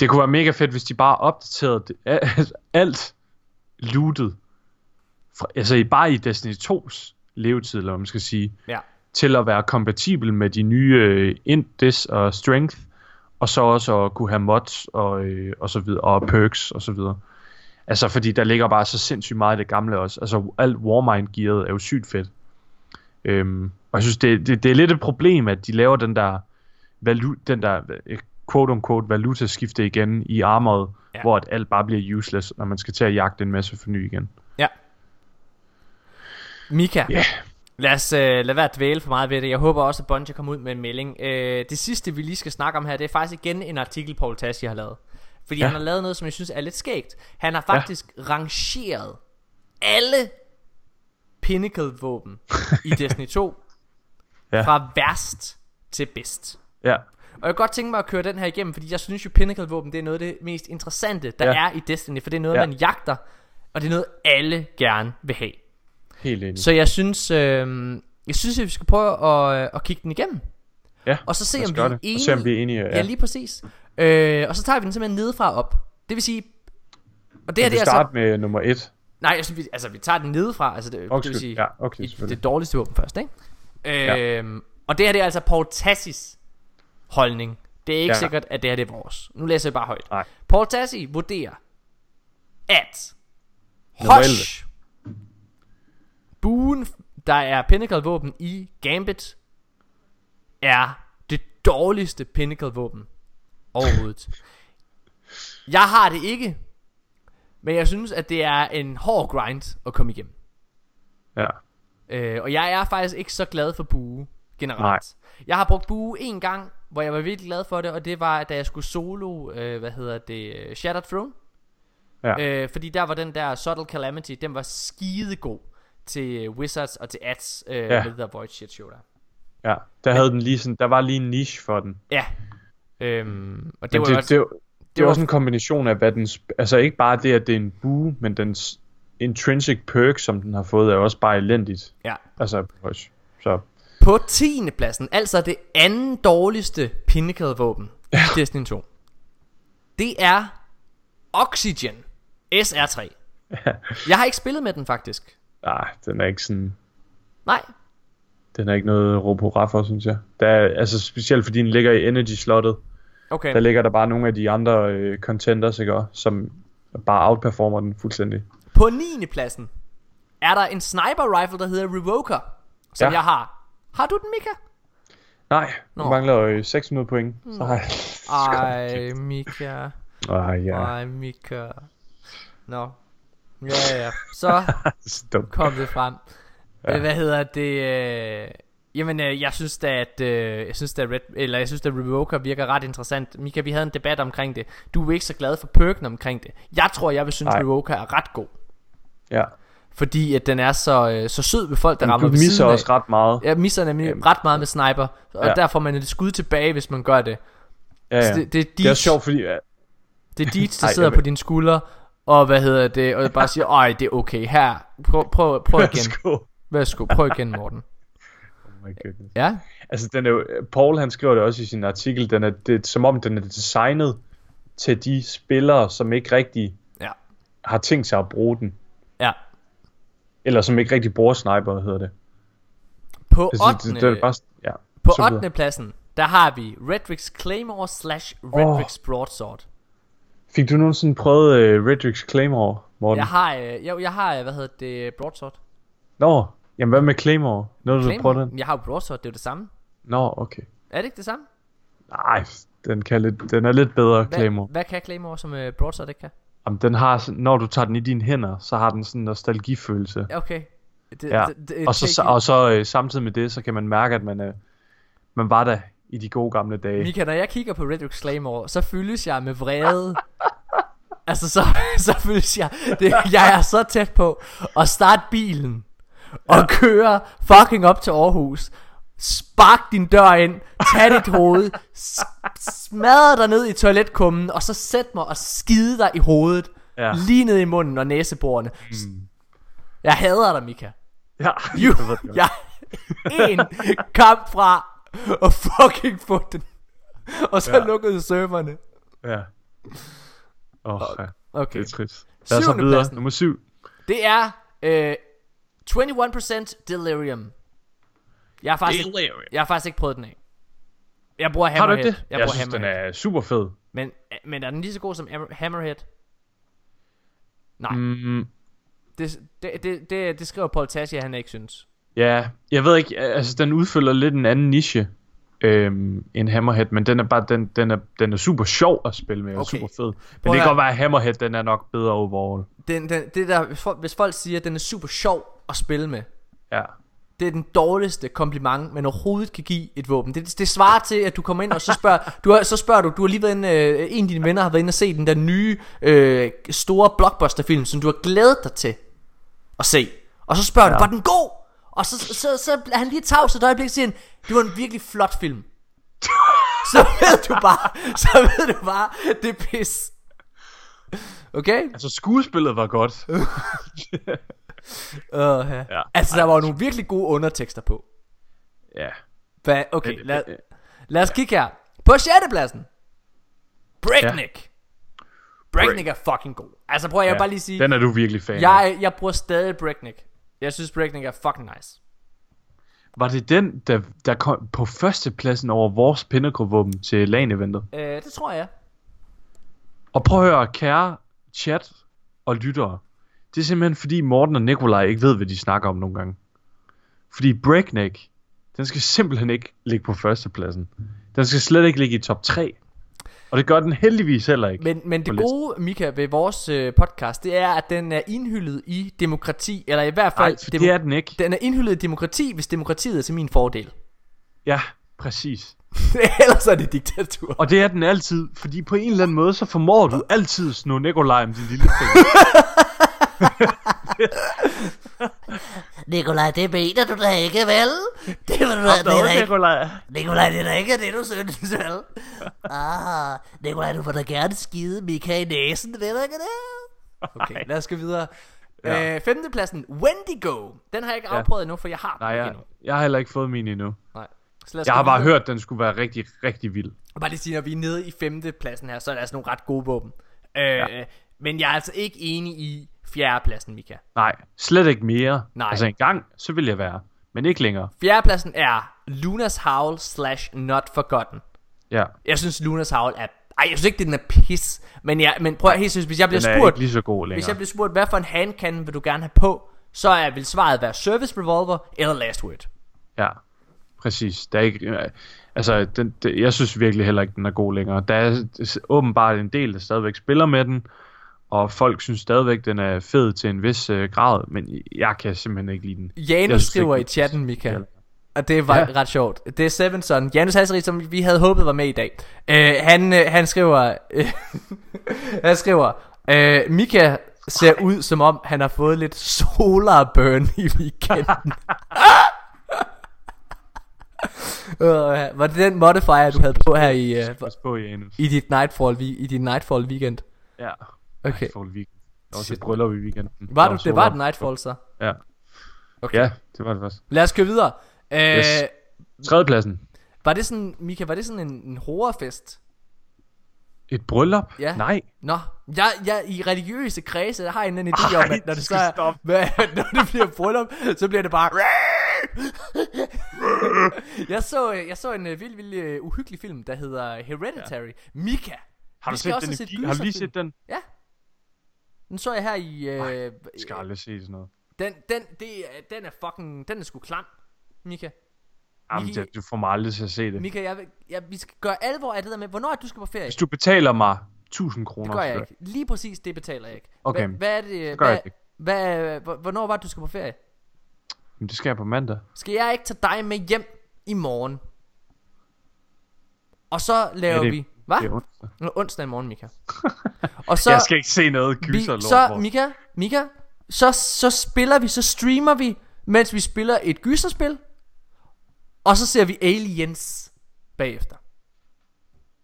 det kunne være mega fedt, hvis de bare opdaterede det, al- alt lootet, fra, altså bare i Destiny 2's levetid, eller man skal sige, ja til at være kompatibel med de nye øh, int, dis og strength, og så også at kunne have mods og, øh, og så videre, og perks og så videre. Altså, fordi der ligger bare så sindssygt meget i det gamle også. Altså, alt Warmind gearet er jo sygt fedt. Øhm, og jeg synes, det, det, det er lidt et problem, at de laver den der, valu, den der øh, quote-unquote valutaskifte igen i armoret, Ja. hvor at alt bare bliver useless, når man skal til at jagte en masse forny igen. ja Mika Ja. Lad os øh, lade være at dvæle for meget ved det. Jeg håber også, at Bungie kommer ud med en melding. Øh, det sidste, vi lige skal snakke om her, det er faktisk igen en artikel, Paul Tassi har lavet. Fordi. Ja. han har lavet noget, som jeg synes er lidt skægt. Han har faktisk ja. rangeret alle Pinnacle-våben i Destiny 2 Ja. fra værst til bedst. Ja, Og jeg kan godt tænke mig at køre den her igennem, fordi jeg synes jo Pinnacle-våben, det er noget af det mest interessante, der ja. Ja. er i Destiny. For det er noget, Ja. man jagter, og det er noget, alle gerne vil have. helt enig. Så jeg synes, øh, jeg synes, at vi skal prøve at, at kigge den igennem. ja, Og så se, om vi er enige. Og se, om vi er enige. Ja, lige præcis. Øh, og så tager vi den simpelthen nedefra op. Det vil sige... Og det her, det vi er starte altså... med nummer 1? Nej, altså vi, altså, vi tager den nedefra. Altså, det, det vil Okay, sige... ja, okay, i, det dårligste våben først, ikke? Øhm, Og det her, det er altså Paul Tassis holdning. Det er ikke ja. Ja. sikkert, at det her det er vores. Nu læser jeg bare højt. Nej. Paul Tassi vurderer, at Hush, buen, der er Pinnacle-våben i Gambit, er det dårligste Pinnacle-våben overhovedet. Jeg har det ikke, men jeg synes, at det er en hård grind at komme igennem. Ja. Øh, og jeg er faktisk ikke så glad for bue generelt. Nej. Jeg har brugt bue en gang, hvor jeg var virkelig glad for det, og det var, da jeg skulle solo, øh, hvad hedder det, Shattered Throne. Ja. Øh, fordi der var den der Subtle Calamity, den var skidegod til Wizards og til Ads øh, ja. Ja. med der Void Shit Show der. Ja, der havde den lige sådan, der var lige en niche for den. Ja. Øhm, og det var Men jo det, også, det, det, det var- også en kombination af, hvad den, altså ikke bare det, at det er en bue, men dens intrinsic perk, som den har fået, er også bare elendigt. ja. Altså, så På 10. pladsen, altså det anden dårligste Pinnacle våben i Destiny 2. Det er Oxygen SR3. Jeg har ikke spillet med den faktisk. nej, den er ikke sådan, Nej. den er ikke noget roporaf for, synes jeg. Der er, altså specielt fordi den ligger i energy slottet, Okay. der ligger der bare nogle af de andre øh, contenders, ikke, som bare outperformer den fuldstændig. På 9. pladsen er der en sniper rifle, der hedder Revoker, som ja. Ja. jeg har. Har du den, Mika? Nej, Nå. du mangler øh, 600 point. Så har jeg... Ej, Mika. Ah, ja. Nej, Mika. Nå. Ja, ja. Så Så kom det frem. Ja. Hvad hedder det? Øh... Jamen, øh, jeg synes da, at øh, jeg synes da, Red, eller jeg synes da, Revoker virker ret interessant. Mika, vi havde en debat omkring det. Du er ikke så glad for perken omkring det. Jeg tror, jeg vil synes, Nej. Revoker er ret god. Ja. Fordi at den er så, øh, så sød ved folk, der Men rammer ved misser siden af. også ret meget. Jeg misser nemlig Jamen. ret meget med sniper. Og Ja. der får man et skud tilbage, hvis man gør det. Ja, Så ja. det, det, er Det er Deej- også sjovt, fordi... Ja, Det er Deets, der Ej, sidder på dine skuldre, og hvad hedder det, og bare siger, ej, det er okay, her, prøv, prøv, prøv igen, Værsgo. værsgo, prøv igen, Morten. Oh my goodness. Ja, Altså, den er jo, Paul han skriver det også i sin artikel, den er, det, som om den er designet til de spillere, som ikke rigtig ja, har tænkt sig at bruge den. Ja. Eller som ikke rigtig bruger sniper, hedder det. På Det, 8. det, det, det bare, ja, på så videre. 8. pladsen, der har vi Redrix Claymore slash Redrix Broadsword. Fik du nogensinde prøvet uh, Redrix Claymore, Morten? Jeg har, øh, jeg, jeg har, øh, hvad hedder det, Broadsword. Nå, jamen hvad med Claymore? Nåede du at prøve den? Jeg har jo Broadsword, det er jo det samme. Nå, okay. Er det ikke det samme? Nej, den, kan lidt, den er lidt bedre, Hvad, Claymore. hvad kan Claymore, som uh, Broadsword ikke kan? Jamen, den har, når du tager den i dine hænder, så har den sådan en nostalgifølelse. Okay. Det, Ja, det, det, og så, og så øh, samtidig med det, så kan man mærke, at man, øh, man var der i de gode gamle dage. Mika, når jeg kigger på Redrix Claymore, så fyldes jeg med vrede. altså, så, så fyldes jeg... Det, jeg er så tæt på at starte bilen og køre fucking op til Aarhus. Spark din dør ind, tag dit hoved, smadre dig ned i toiletkummen, og så sæt mig og skide dig i hovedet. Ja. Lige ned i munden og næseborene. Mm. Jeg hader dig, Mika. Ja, You, jeg en kamp fra at fucking få den. Og så ja. Lukkede serverne. ja. Åh, oh, ja. Okay. Det er trist. Lad os så videre. Nummer syv. Det er øh, 21% Delirium. Jeg har, faktisk ikke, jeg har faktisk ikke prøvet den af. Jeg bruger Har du Hammerhead. ikke det? Jeg, jeg synes, den Hammerhead. er super fed. Men, men er den lige så god som Hammer- Hammerhead? Nej, Mm, det, det, det, det, det skriver Paul Tassi, at han ikke synes. ja, jeg ved ikke, altså den udfylder lidt en anden niche øhm, end Hammerhead, men den er bare, den, den, er, den er super sjov at spille med, og Okay. super fed. Men Prøv det kan godt være, at Hammerhead, den er nok bedre overall. Den, den, det der, hvis folk, hvis folk siger, at den er super sjov at spille med, Ja. Det er den dårligste kompliment, man overhovedet kan give et våben. Det, det svarer til, at du kommer ind og så spørger, du har, så spørger du, du har lige været inde, øh, en af dine venner har været inde og se den der nye, øh, store blockbuster-film, som du har glædet dig til at se. Og så spørger ja. du, var den god? Og så, så, så, så er han lige tavs et øjeblik og siger, det var en virkelig flot film. så ved du bare, så ved du bare, det er pis. Okay? Altså, skuespillet var godt. Uh, ja. Ja. Altså, der var jo nogle virkelig gode undertekster på. ja. Hvad? Okay, lad, lad os kigge her. På 6. pladsen. Breakneck. Breakneck er fucking god. Altså prøv at jeg vil bare lige sige. Den er du virkelig fan af. Jeg, jeg bruger stadig Breakneck. Jeg synes Breakneck er fucking nice. Var det den, der, der kom på førstepladsen over vores Pinnacle-våben til LAN-eventet? Øh, det tror jeg. Og prøv at høre, kære chat og lyttere. Det er simpelthen fordi Morten og Nikolaj ikke ved, hvad de snakker om nogle gange. Fordi Breakneck, den skal simpelthen ikke ligge på førstepladsen. Den skal slet ikke ligge i top 3. Og det gør den heldigvis heller ikke. Men, men det listen. gode, Mika, ved vores øh, podcast, det er, at den er indhyldet i demokrati. Eller i hvert fald, Nej, det er den ikke. den er indhyldet i demokrati, hvis demokratiet er til min fordel. Ja, præcis. Ellers er det diktatur. Og det er den altid, fordi på en eller anden måde, så formår du altid at snå Nikolaj om din lille finger. Nikolaj, det mener du da ikke, vel? Det, var, det, det er da ikke, Nikolaj. Nikolaj, det er da ikke det, du synes, vel? Ah, Nikolaj, du får da gerne skide Mika i næsen, ved du ikke det? Okay, lad os gå videre. Ja. Øh, femtepladsen, Wendigo. Den har jeg ikke Ja. afprøvet endnu, for jeg har Nej, den ikke jeg, endnu. jeg har heller ikke fået min endnu. Nej. Så lad os Jeg har bare videre. hørt, at den skulle være rigtig, rigtig vild. Bare lige sige, når vi er nede i femtepladsen her, så er der altså nogle ret gode våben. Øh, ja. Men jeg er altså ikke enig i fjerdepladsen, Mika. Nej, slet ikke mere. Nej. Altså en gang, så vil jeg være. Men ikke længere. Fjerdepladsen er Lunas Howl slash Not Forgotten. Ja, Jeg synes, Lunas Howl er... Ej, jeg synes ikke, den er pis. Men, jeg, men prøv at helt seriøst, hvis jeg bliver den er spurgt... ikke lige så god Hvis jeg længere. bliver spurgt, hvad for en handcannon vil du gerne have på, så er, vil svaret være Service Revolver eller Last Word. Ja, præcis. Der er ikke, Altså, den, det, jeg synes virkelig heller ikke, den er god længere. Der er åbenbart en del, der stadigvæk spiller med den, og folk synes stadigvæk, den er fed til en vis øh, grad, men jeg kan simpelthen ikke lide den. Janus skriver i chatten, Mika. Ja. Og det var Ja. ret sjovt. Det er Sevenson. Janus Hasserig, som vi havde håbet var med i dag. Uh, han, uh, han skriver... Uh, han skriver... Uh, Mika ser ud som om han har fået lidt solar burn i weekenden. uh, var det den modifier du havde på her i, uh, på, Janus. i dit nightfall, vi- i dit nightfall weekend? Ja. Okay. For weekend. Der var også et bryllup i weekenden. Var du, det var et nightfall så? Ja. Okay. Ja, det var det faktisk. Lad os køre videre. Uh, Yes. Tredjepladsen. Var det sådan, Mika, var det sådan en, en horrorfest? Et bryllup? Ja. Nej. Nå, jeg, jeg i religiøse kredse, der har jeg en anden idé om, Ej, at når det så er, når det bliver bryllup, så bliver det bare... jeg, så, øh, jeg så en uh, vild, vild uh, uhyggelig film, der hedder Hereditary. Mika! Har du set den? Har du lige set den? Ja. Den så jeg her i... Uh, Jeg skal aldrig se sådan noget. den, den, det, er- den er fucking... Den er sgu klam, Mika. Jamen, Mika- det, du får mig aldrig til at se det. Mika, jeg, jeg, vi skal gøre alvor af det der med, hvornår er det, du skal på ferie? Hvis du betaler mig 1000 kroner, Det gør jeg ikke. Lige præcis det betaler jeg ikke. Okay. Hvad, hvad er det? gør hvad, jeg ikke. hvad, hvornår var det, du skal på ferie? Men det skal jeg på mandag. Skal jeg ikke tage dig med hjem i morgen? Og så laver det- vi... Hvad? Det er onsdag. Nå, onsdag i morgen, Mika. Og så... jeg skal ikke se noget vi, gyser så, Mika, Mika, så, så spiller vi, så streamer vi, mens vi spiller et gyserspil. Og så ser vi Aliens bagefter.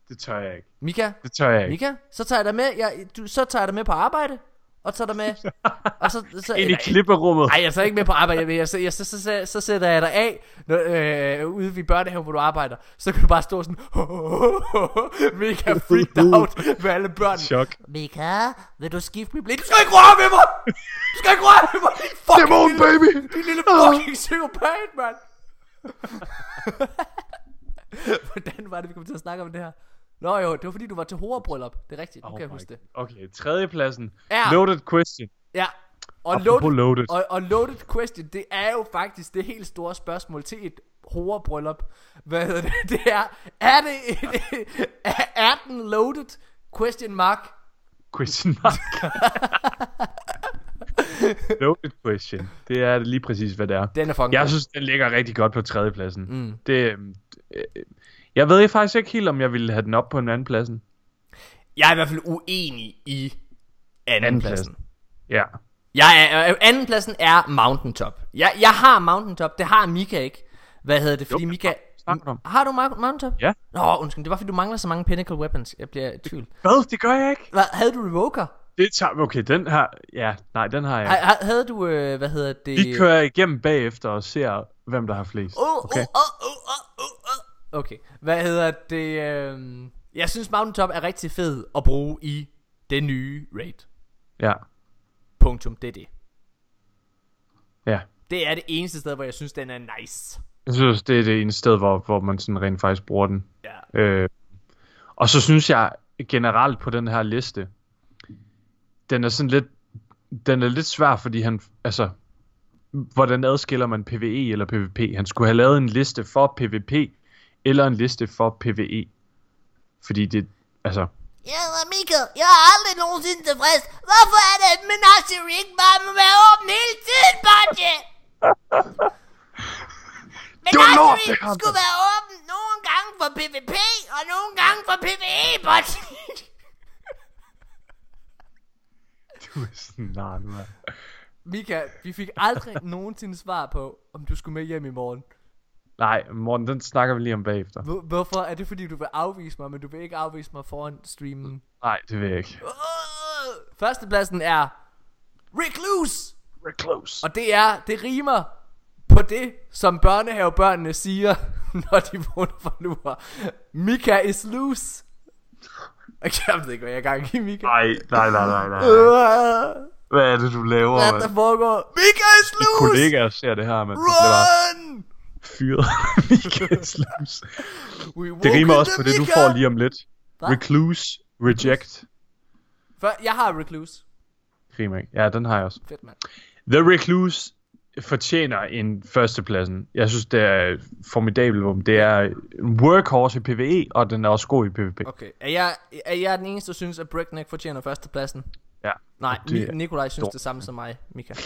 Det tør jeg ikke. Mika, Det tør jeg ikke. Mika, så tager jeg dig med, jeg, du, så tager jeg dig med på arbejde, og tager dig med, og så, så Ind i klipperummet. Nej, jeg er så ikke med på arbejde. Jeg, jeg, så, jeg, så, så, så, så sætter jeg dig af når, øh, ude ved børnehaven, hvor du arbejder. Så kan du bare stå sådan mega freaked out med alle børn. Chok. Mika, vil du skifte mit blik? Du skal ikke røre ved mig! Du skal ikke røre ved mig, din fucking Dæmon, lille, baby! din lille fucking psykopat, mand! Hvordan var det, vi kom til at snakke om det her? Nå jo, det var fordi, du var til horrorbryllup. Det er rigtigt, nu Oh kan jeg huske det. Okay, tredjepladsen. Ja. Loaded question. Ja. Og Apropos loaded, loaded. Og, og loaded question, det er jo faktisk det helt store spørgsmål til et horrorbryllup. Hvad hedder det? Det er, er det et, er, er den loaded? Question mark. Question mark. loaded question. Det er lige præcis, hvad det er. Den er fucking Jeg synes, den ligger rigtig godt på tredjepladsen. Mm. Det, øhm, øh, jeg ved faktisk ikke helt, om jeg ville have den op på en anden pladsen. Jeg er i hvert fald uenig i anden Andenpladsen. pladsen. Ja. Jeg er, øh, anden pladsen er Mountaintop. Jeg, jeg har Mountaintop, det har Mika ikke. Hvad hedder det? Fordi Jo, Mika... om? Har du Mount- Mountaintop? Ja. Nå, undskyld, det var fordi du mangler så mange Pinnacle Weapons. Jeg bliver i tvivl. Hvad? Det gør jeg ikke. Hvad, havde du Revoker? Det tager... Okay, den her... Ja, nej, den har jeg Ha, ikke. ha, havde du, øh, hvad hedder det? Vi kører igennem bagefter og ser, hvem der har flest. Oh, Okay. oh, oh, oh, oh, oh. Okay, hvad hedder det? Øh... Jeg synes Mountaintop er rigtig fed at bruge i det nye raid. Ja. Punktum, det er det. Ja. Det er det eneste sted, hvor jeg synes, den er nice. Jeg synes, det er det eneste sted, hvor, hvor man sådan rent faktisk bruger den. Ja. Øh, og så synes jeg generelt på den her liste, den er sådan lidt, den er lidt svær, fordi han, altså, hvordan adskiller man PvE eller PvP? Han skulle have lavet en liste for PvP, eller en liste for PvE. Fordi det, altså, Ja, men Mika, jeg er aldrig nogensinde tilfreds. Hvorfor er det, at Menagerie ikke bare må være åben hele tiden, det her, skulle være åben nogle gange for PvP, og nogle gange for PvE, Bungie. du er nu er Mika, vi fik aldrig nogensinde svar på, om du skulle med hjem i morgen. Nej, Morten, den snakker vi lige om bagefter. Hvor- Hvorfor? Er det fordi, du vil afvise mig, men du vil ikke afvise mig foran streamen? Nej, det vil jeg ikke. Uh, førstepladsen er Recluse. We're close. Og det er, det rimer på det, som børnehavebørnene siger, når de vågner fra lure. Mika is loose. Jeg ved ikke, hvad jeg er i gang i, Mika. Nej, nej, nej, nej, nej. Uh, Hvad er det, du laver, hvad der foregår? Mika is Mine loose! kollegaer ser det her, men det Run! Fyret. Michael Slums. We Det rimer også på det, du får lige om lidt. Hvad? Recluse, reject. For, jeg har Recluse. Rimer ikke. Ja, den har jeg også. Fedt, mand. The Recluse fortjener en førstepladsen. Jeg synes, det er formidabelt. Det er en workhorse i PvE, og den er også god i PvP. Okay. Er jeg, er jeg den eneste, der synes, at Breakneck fortjener førstepladsen? Ja. Nej, Det Nikolaj synes dumt. det samme som mig, Mika.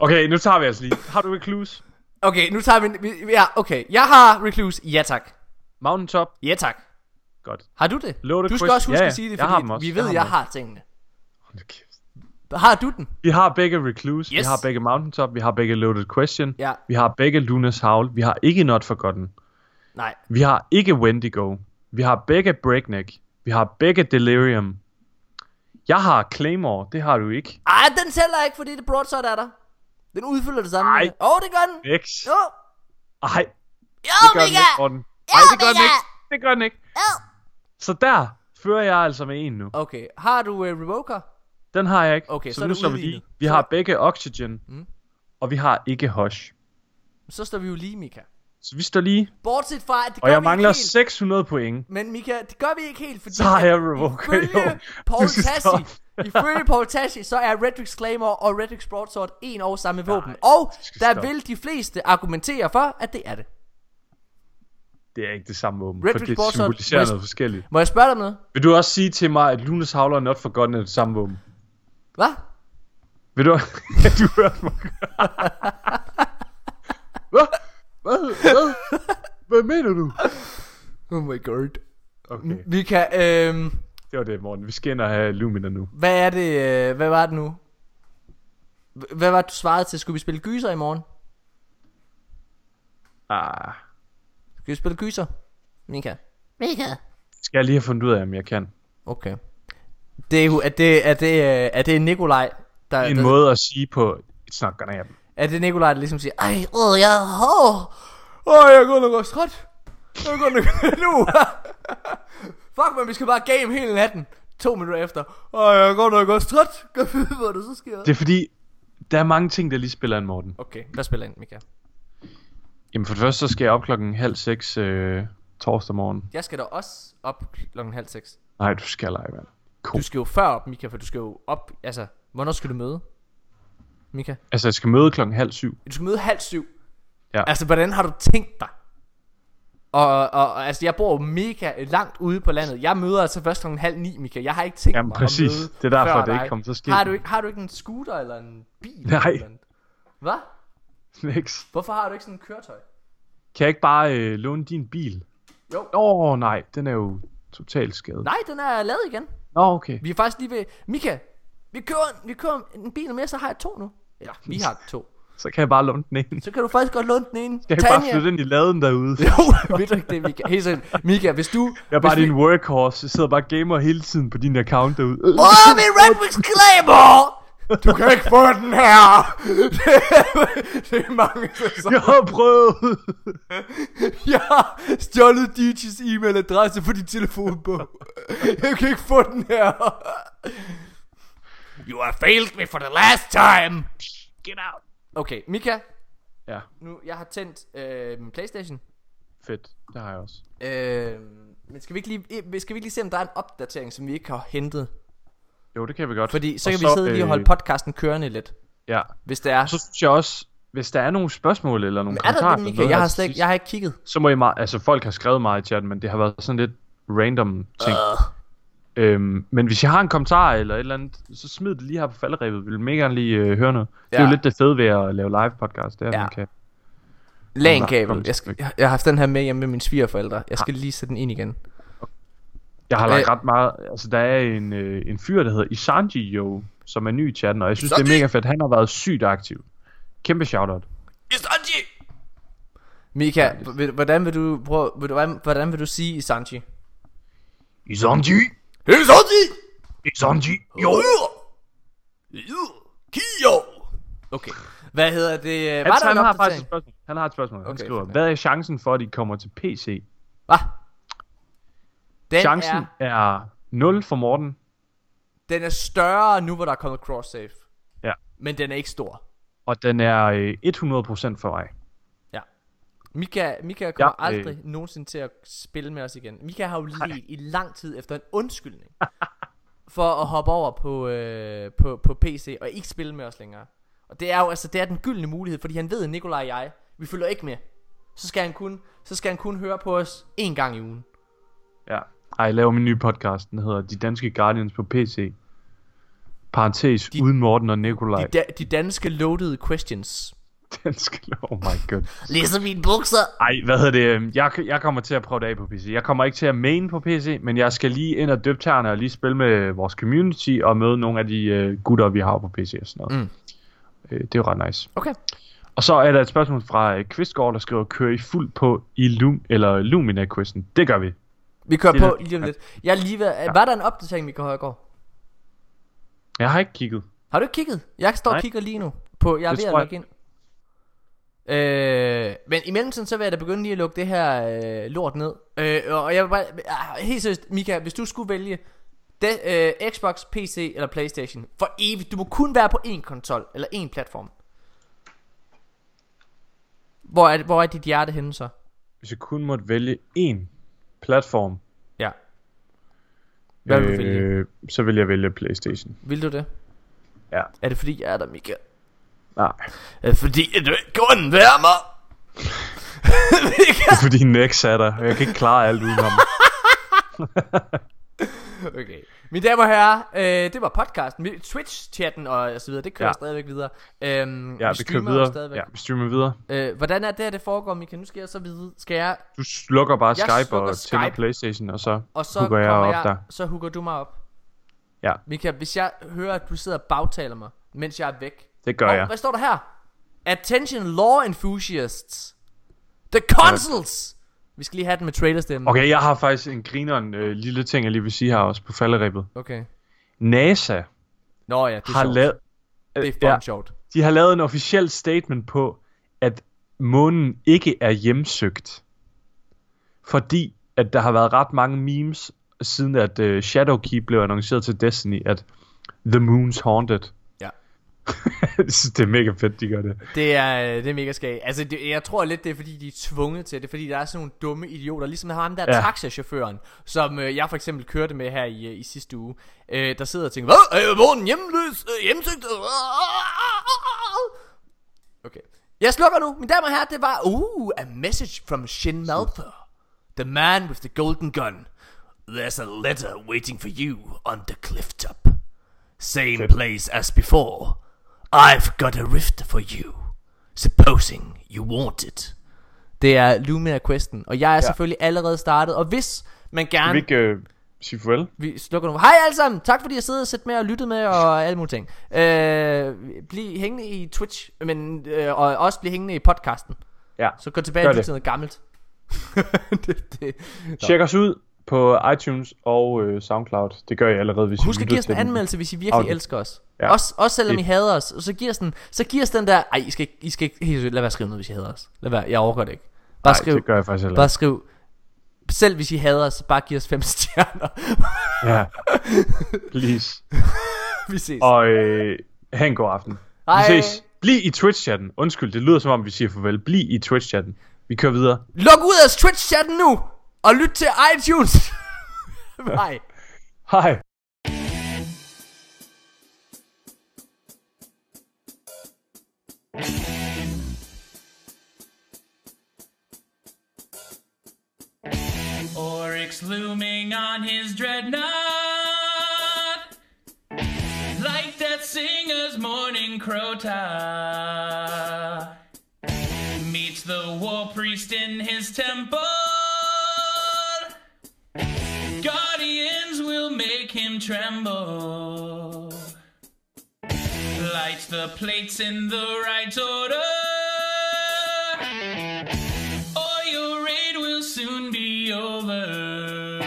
Okay, nu tager vi altså lige. Har du Recluse? Okay, nu tager vi... Ja, okay. Jeg har Recluse. Ja tak. Mountaintop? Ja tak. Godt. Har du det? Loaded du skal Quest? også huske Ja, at sige det, Jeg fordi vi Jeg ved, jeg også. har tingene. Hold da kæft. Har du den? Vi har begge Recluse, Yes. vi har begge Mountaintop, vi har begge Loaded Question, Ja. vi har begge Lunas Howl, vi har ikke Not Forgotten, Nej. vi har ikke Wendigo, vi har begge Breakneck, vi har begge Delirium. Jeg har Claymore, det har du ikke. Ej, den tæller ikke, fordi det broadsword er der. Den udfylder det samme. Ej. Åh, oh, det gør den. X. Jo. Ej, Jo, det gør den Mika! ikke, Morten. Nej, det gør den ikke. Det gør den ikke. Jo. Så der fører jeg altså med en nu. Okay. Har du uh, Revoker? Den har jeg ikke. Okay, så så nu står vi lige. Vi har begge Oxygen, Mm. og vi har ikke Hush. Så står vi jo lige, Mika. Så vi står lige, Bortset fra, at det og jeg mangler ikke helt. 600 point. Men Mika, det gør vi ikke helt, fordi... Så har jeg Revoker, jo. Ifølge Paul Du skal Tassi, ifølge Paul Tassi, så er Redrix Claymore og Redrix Broadsword en og samme våben. Nej, Og du skal der stoppe. vil de fleste argumentere for, at det er det. Det er ikke det samme våben, Red for det Boss symboliserer Hut- noget forskelligt. Må jeg spørge dig om noget? Vil du også sige til mig, at Lunas Havler og Not Forgotten er det samme våben? Hvad? Vil du... du hørte mig. Hvad? Hvad? Hvad? Hvad mener du? Oh my god. Okay, Mika, øhm, det var det, Morten. Vi skal ind og have Lumina nu. hvad er det, øh, hvad var det nu? H- Hvad var det, du svarede til? Skulle vi spille gyser i morgen? Ah, Skal vi spille gyser? Mika? Mika. skal jeg lige have fundet ud af, om jeg kan. Okay. Det er, jo- er det, er det, øh, er det Nikolaj, der, En der, måde at sige på, it's not gonna happen. Er det Nikolaj, der ligesom siger, ej, Åh, jeg Åh, oh, jeg er godt nok også træt. Jeg er godt nok nu. Fuck, man, vi skal bare game hele natten. To minutter efter. Åh, jeg er godt nok også træt. Kan vi hvad der så sker? Det er fordi, der er mange ting, der lige spiller en Morten. Okay, hvad spiller ind, Mika? Jamen for det første, så skal jeg op klokken halv seks øh, torsdag morgen. Jeg skal da også op klokken halv seks. Nej, du skal lege, mand. Du skal jo før op, Mika, for du skal jo op... Altså, hvornår skal du møde? Mika? Altså, jeg skal møde klokken halv syv. Du skal møde halv syv. Ja. Altså, hvordan har du tænkt dig? Og, og, og altså, jeg bor mega langt ude på landet. Jeg møder altså først klokken halv ni, Mika. Jeg har ikke tænkt Jamen, mig præcis. at møde Det er derfor, før det ikke dig. kommer til at ske. Har du, ikke, har du ikke en scooter eller en bil? Nej. Eller? Hvad? Snacks. Hvorfor har du ikke sådan en køretøj? Kan jeg ikke bare øh, låne din bil? Jo. Åh, oh, nej. Den er jo totalt skadet. Nej, den er lavet igen. Nå, okay. Vi er faktisk lige ved... Mika, vi kører, vi kører en bil mere, så har jeg to nu. Eller, vi har to. Så kan jeg bare låne den ene. Så kan du faktisk godt låne den ene. Skal jeg bare flytte ind i laden derude? Jo, ved du ikke det, Mika? Helt sådan. Mika, hvis du... Jeg er bare din vi- workhorse. Jeg sidder bare og gamer hele tiden på din account derude. Åh, min Redwings Claymore! Du kan ikke få den her! det er mange sæsoner. Jeg har prøvet. Jeg har stjålet DJ's e-mailadresse for din telefonbog. Jeg kan ikke få den her. You have failed me for the last time. Get out. Okay, Mika. Ja, Nu, jeg har tændt øh, min Playstation. fedt. Det har jeg også. Øh, men skal vi, ikke lige, skal vi ikke lige se, om der er en opdatering, som vi ikke har hentet? Jo, det kan vi godt. Fordi så Og kan vi sidde lige og holde podcasten kørende lidt. Ja. Hvis det er. Og så synes jeg også, hvis der er nogle spørgsmål eller nogle Men er der kommentarer, det, Mika? Jeg har, slet ikke, jeg har ikke kigget. så må I meget, altså folk har skrevet meget i chatten, men det har været sådan lidt random ting. Øh. Øhm, men hvis jeg har en kommentar eller et eller andet, så smid det lige her på falderæbet. Vi vil mega gerne lige øh, høre noget. Det er Ja. jo lidt det fede ved at lave live podcast, det er, Ja. man kan. LAN-kabel. Jeg, skal, jeg, jeg har haft den her med hjemme med mine svigerforældre. Jeg skal lige sætte den ind igen. Jeg har lagt ret meget, altså der er en, øh, en fyr, der hedder Isanji jo, som er ny i chatten, og jeg synes, det Isanji! er mega fedt. Han har været sygt aktiv. Kæmpe shoutout. Isanji! Mika, hvordan vil du prøve, vil du, hvordan, hvordan vil du sige Isanji? Isanji! Isanji! Isanji! Jo! Kio! Okay. Hvad hedder det? Han, Var der han en har faktisk et spørgsmål. Han har et spørgsmål. Han Okay, skriver, fedt. hvad er chancen for, at de kommer til PC? Hvad? Den Chancen er, er 0 for Morten. den er større nu, hvor der er kommet cross-save. Ja. Men den er ikke stor. Og den er øh, 100% for mig. Mika, Mika kommer Ja, øh. aldrig nogensinde til at spille med os igen. Mika har jo let i lang tid efter en undskyldning. for at hoppe over på, øh, på, på PC og ikke spille med os længere. Og det er jo altså, det er den gyldne mulighed, fordi han ved, at Nikolaj og jeg, vi følger ikke med. Så skal han kun, så skal han kun høre på os en gang i ugen. Ja. Ej, jeg laver min nye podcast. Den hedder De Danske Guardians på PC. Parentes, De- de, uden Morten og Nikolaj. De, da, de danske loaded questions. Danske, oh my god. Ligesom mine bukser. Ej, hvad hedder det? øhm, Jeg, jeg kommer til at prøve det af på PC. Jeg kommer ikke til at main på PC, men jeg skal lige ind og døbe tæerne og lige spille med vores community og møde nogle af de uh, gutter, vi har på PC og sådan noget. Mm. Øh, det er jo ret nice. Okay. Og så er der et spørgsmål fra uh, Kvistgaard, der skriver, kører I fuld på i Lum eller Lumina-questen? Det gør vi. Vi kører Det på lige om lidt. Jeg lige ved, ja. Var der en opdatering, vi kan høre i går? Jeg har ikke kigget. Har du ikke kigget? Jeg står og Nej. kigger lige nu. På, jeg er Det ved at logge ind. Øh, men i mellemtiden så vil jeg da begynde lige at lukke det her øh, lort ned. Øh, og jeg vil bare, ah, helt seriøst, Mika, hvis du skulle vælge det, øh, Xbox, PC eller Playstation for evigt, du må kun være på én konsol eller én platform. Hvor er, hvor er dit hjerte henne så? Hvis jeg kun måtte vælge én platform, Ja. Hvad vil du vælge? øh, så vil jeg vælge Playstation. Vil du det? Ja. Er det fordi jeg er der, Mika? Nej, Er det fordi at du ikke kun værmer? det er fordi Nex er der, jeg kan ikke klare alt uden ham. Okay. Mine damer og herrer, øh, det var podcasten. Vi- Twitch-chatten og så videre, det kører ja. Ja. stadigvæk videre. Øhm, Ja, vi kører streamer jo videre. Stadigvæk. Ja, vi streamer videre. Øh, hvordan er det her, det foregår, Mika? Nu skal jeg så vide. Skal jeg, Du slukker bare Jeg Skype slukker og tænder Skype. Playstation, og så og så hugger jeg op jeg, der. så hugger du mig op. Ja. Mika, hvis jeg hører, at du sidder og bagtaler mig, mens jeg er væk. Det gør Åh, jeg. Hvad står der her? Attention law enthusiasts. The consuls. Vi skal lige have den med trailerstemmen. Okay, jeg har faktisk en grineren øh, lille ting, jeg lige vil sige her også på falderæbet. okay. NASA Nå ja, det er har sjovt. lavet... Det er øh, ja, sjovt. de har lavet en officiel statement på, at månen ikke er hjemsøgt. Fordi at der har været ret mange memes, siden at uh, Shadowkeep blev annonceret til Destiny, at The Moon's Haunted. Ja. Jeg synes, det er mega fedt, de gør det. Det er, det er mega skægt. Altså, det, jeg tror lidt, det er fordi, de er tvunget til det. Fordi der er sådan nogle dumme idioter. Ligesom ham der ja. Taxachaufføren, som øh, jeg for eksempel kørte med her i, øh, i sidste uge. Øh, der sidder og tænker, hvad? Øh, hvor er den hjemløs? Øh, hjemsøgt? Okay. Jeg slukker nu. Mine damer og herrer, det var, uh, a message from Shin Malthor. The man with the golden gun. There's a letter waiting for you on the cliff top. Same place as before. I've got a rift for you. Supposing you want it. Det er Lumia Questen, og jeg er ja. selvfølgelig allerede startet. Og hvis man Kan gerne... vi ikke øh, sige farvel? Vi slukker nu. Hej alle sammen. Tak fordi I har siddet og set med og lyttet med og alle mulige ting. Øh, bliv hængende i Twitch, men øh, og også bliv hængende i podcasten. Ja. Så gå tilbage til noget gammelt. det, det. Tjek os ud på iTunes og øh, Soundcloud. Det gør jeg allerede, hvis I Husk at lytter give os en anmeldelse, hvis I virkelig Okay. elsker os. Ja. Også, også selvom I Det- hader os. Så giv os den, så giv os den der... Ej, I skal, ikke- I skal ikke... Helt lad være at skrive noget, hvis I hader os. Lad være, jeg overgår det ikke. Bare Nej, skriv, det gør jeg faktisk heller bare skriv... Selv hvis I hader os, så bare giv os fem stjerner. Ja. Please. vi ses. Og øh, have en god aften. Hej. Vi ses. Bliv i Twitch-chatten. Undskyld, det lyder som om, vi siger farvel. Bliv i Twitch-chatten. Vi kører videre. Luk ud af Twitch-chatten nu! Og lyt til iTunes! Hej. Hej. Oryx looming on his dreadnought, like that singer's morning crota. Meets the war priest in his temple. Make him tremble. Light the plates in the right order. or your raid will soon be over.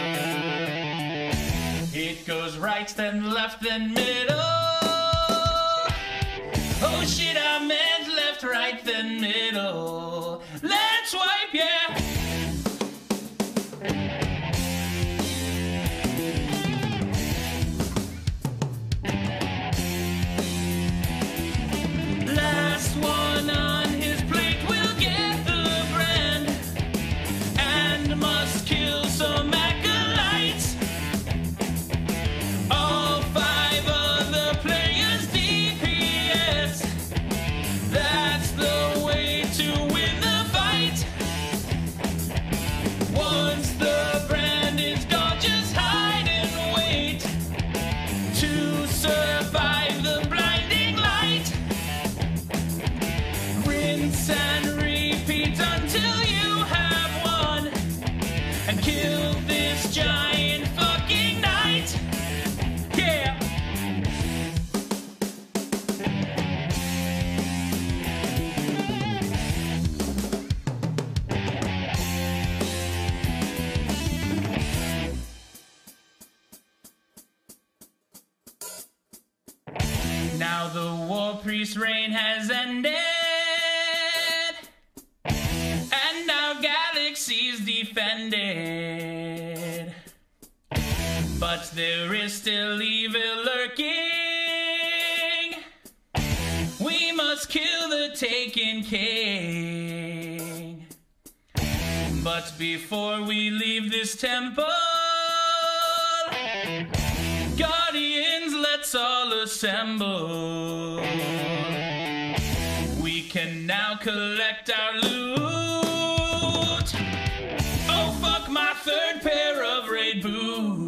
It goes right, then left, then middle. Oh shit, I meant left, right, then middle. Priest reign has ended, and now galaxies defended. But there is still evil lurking. We must kill the taken king. But before we leave this temple, All assemble. We can now collect our loot. Oh, fuck my third pair of raid boots.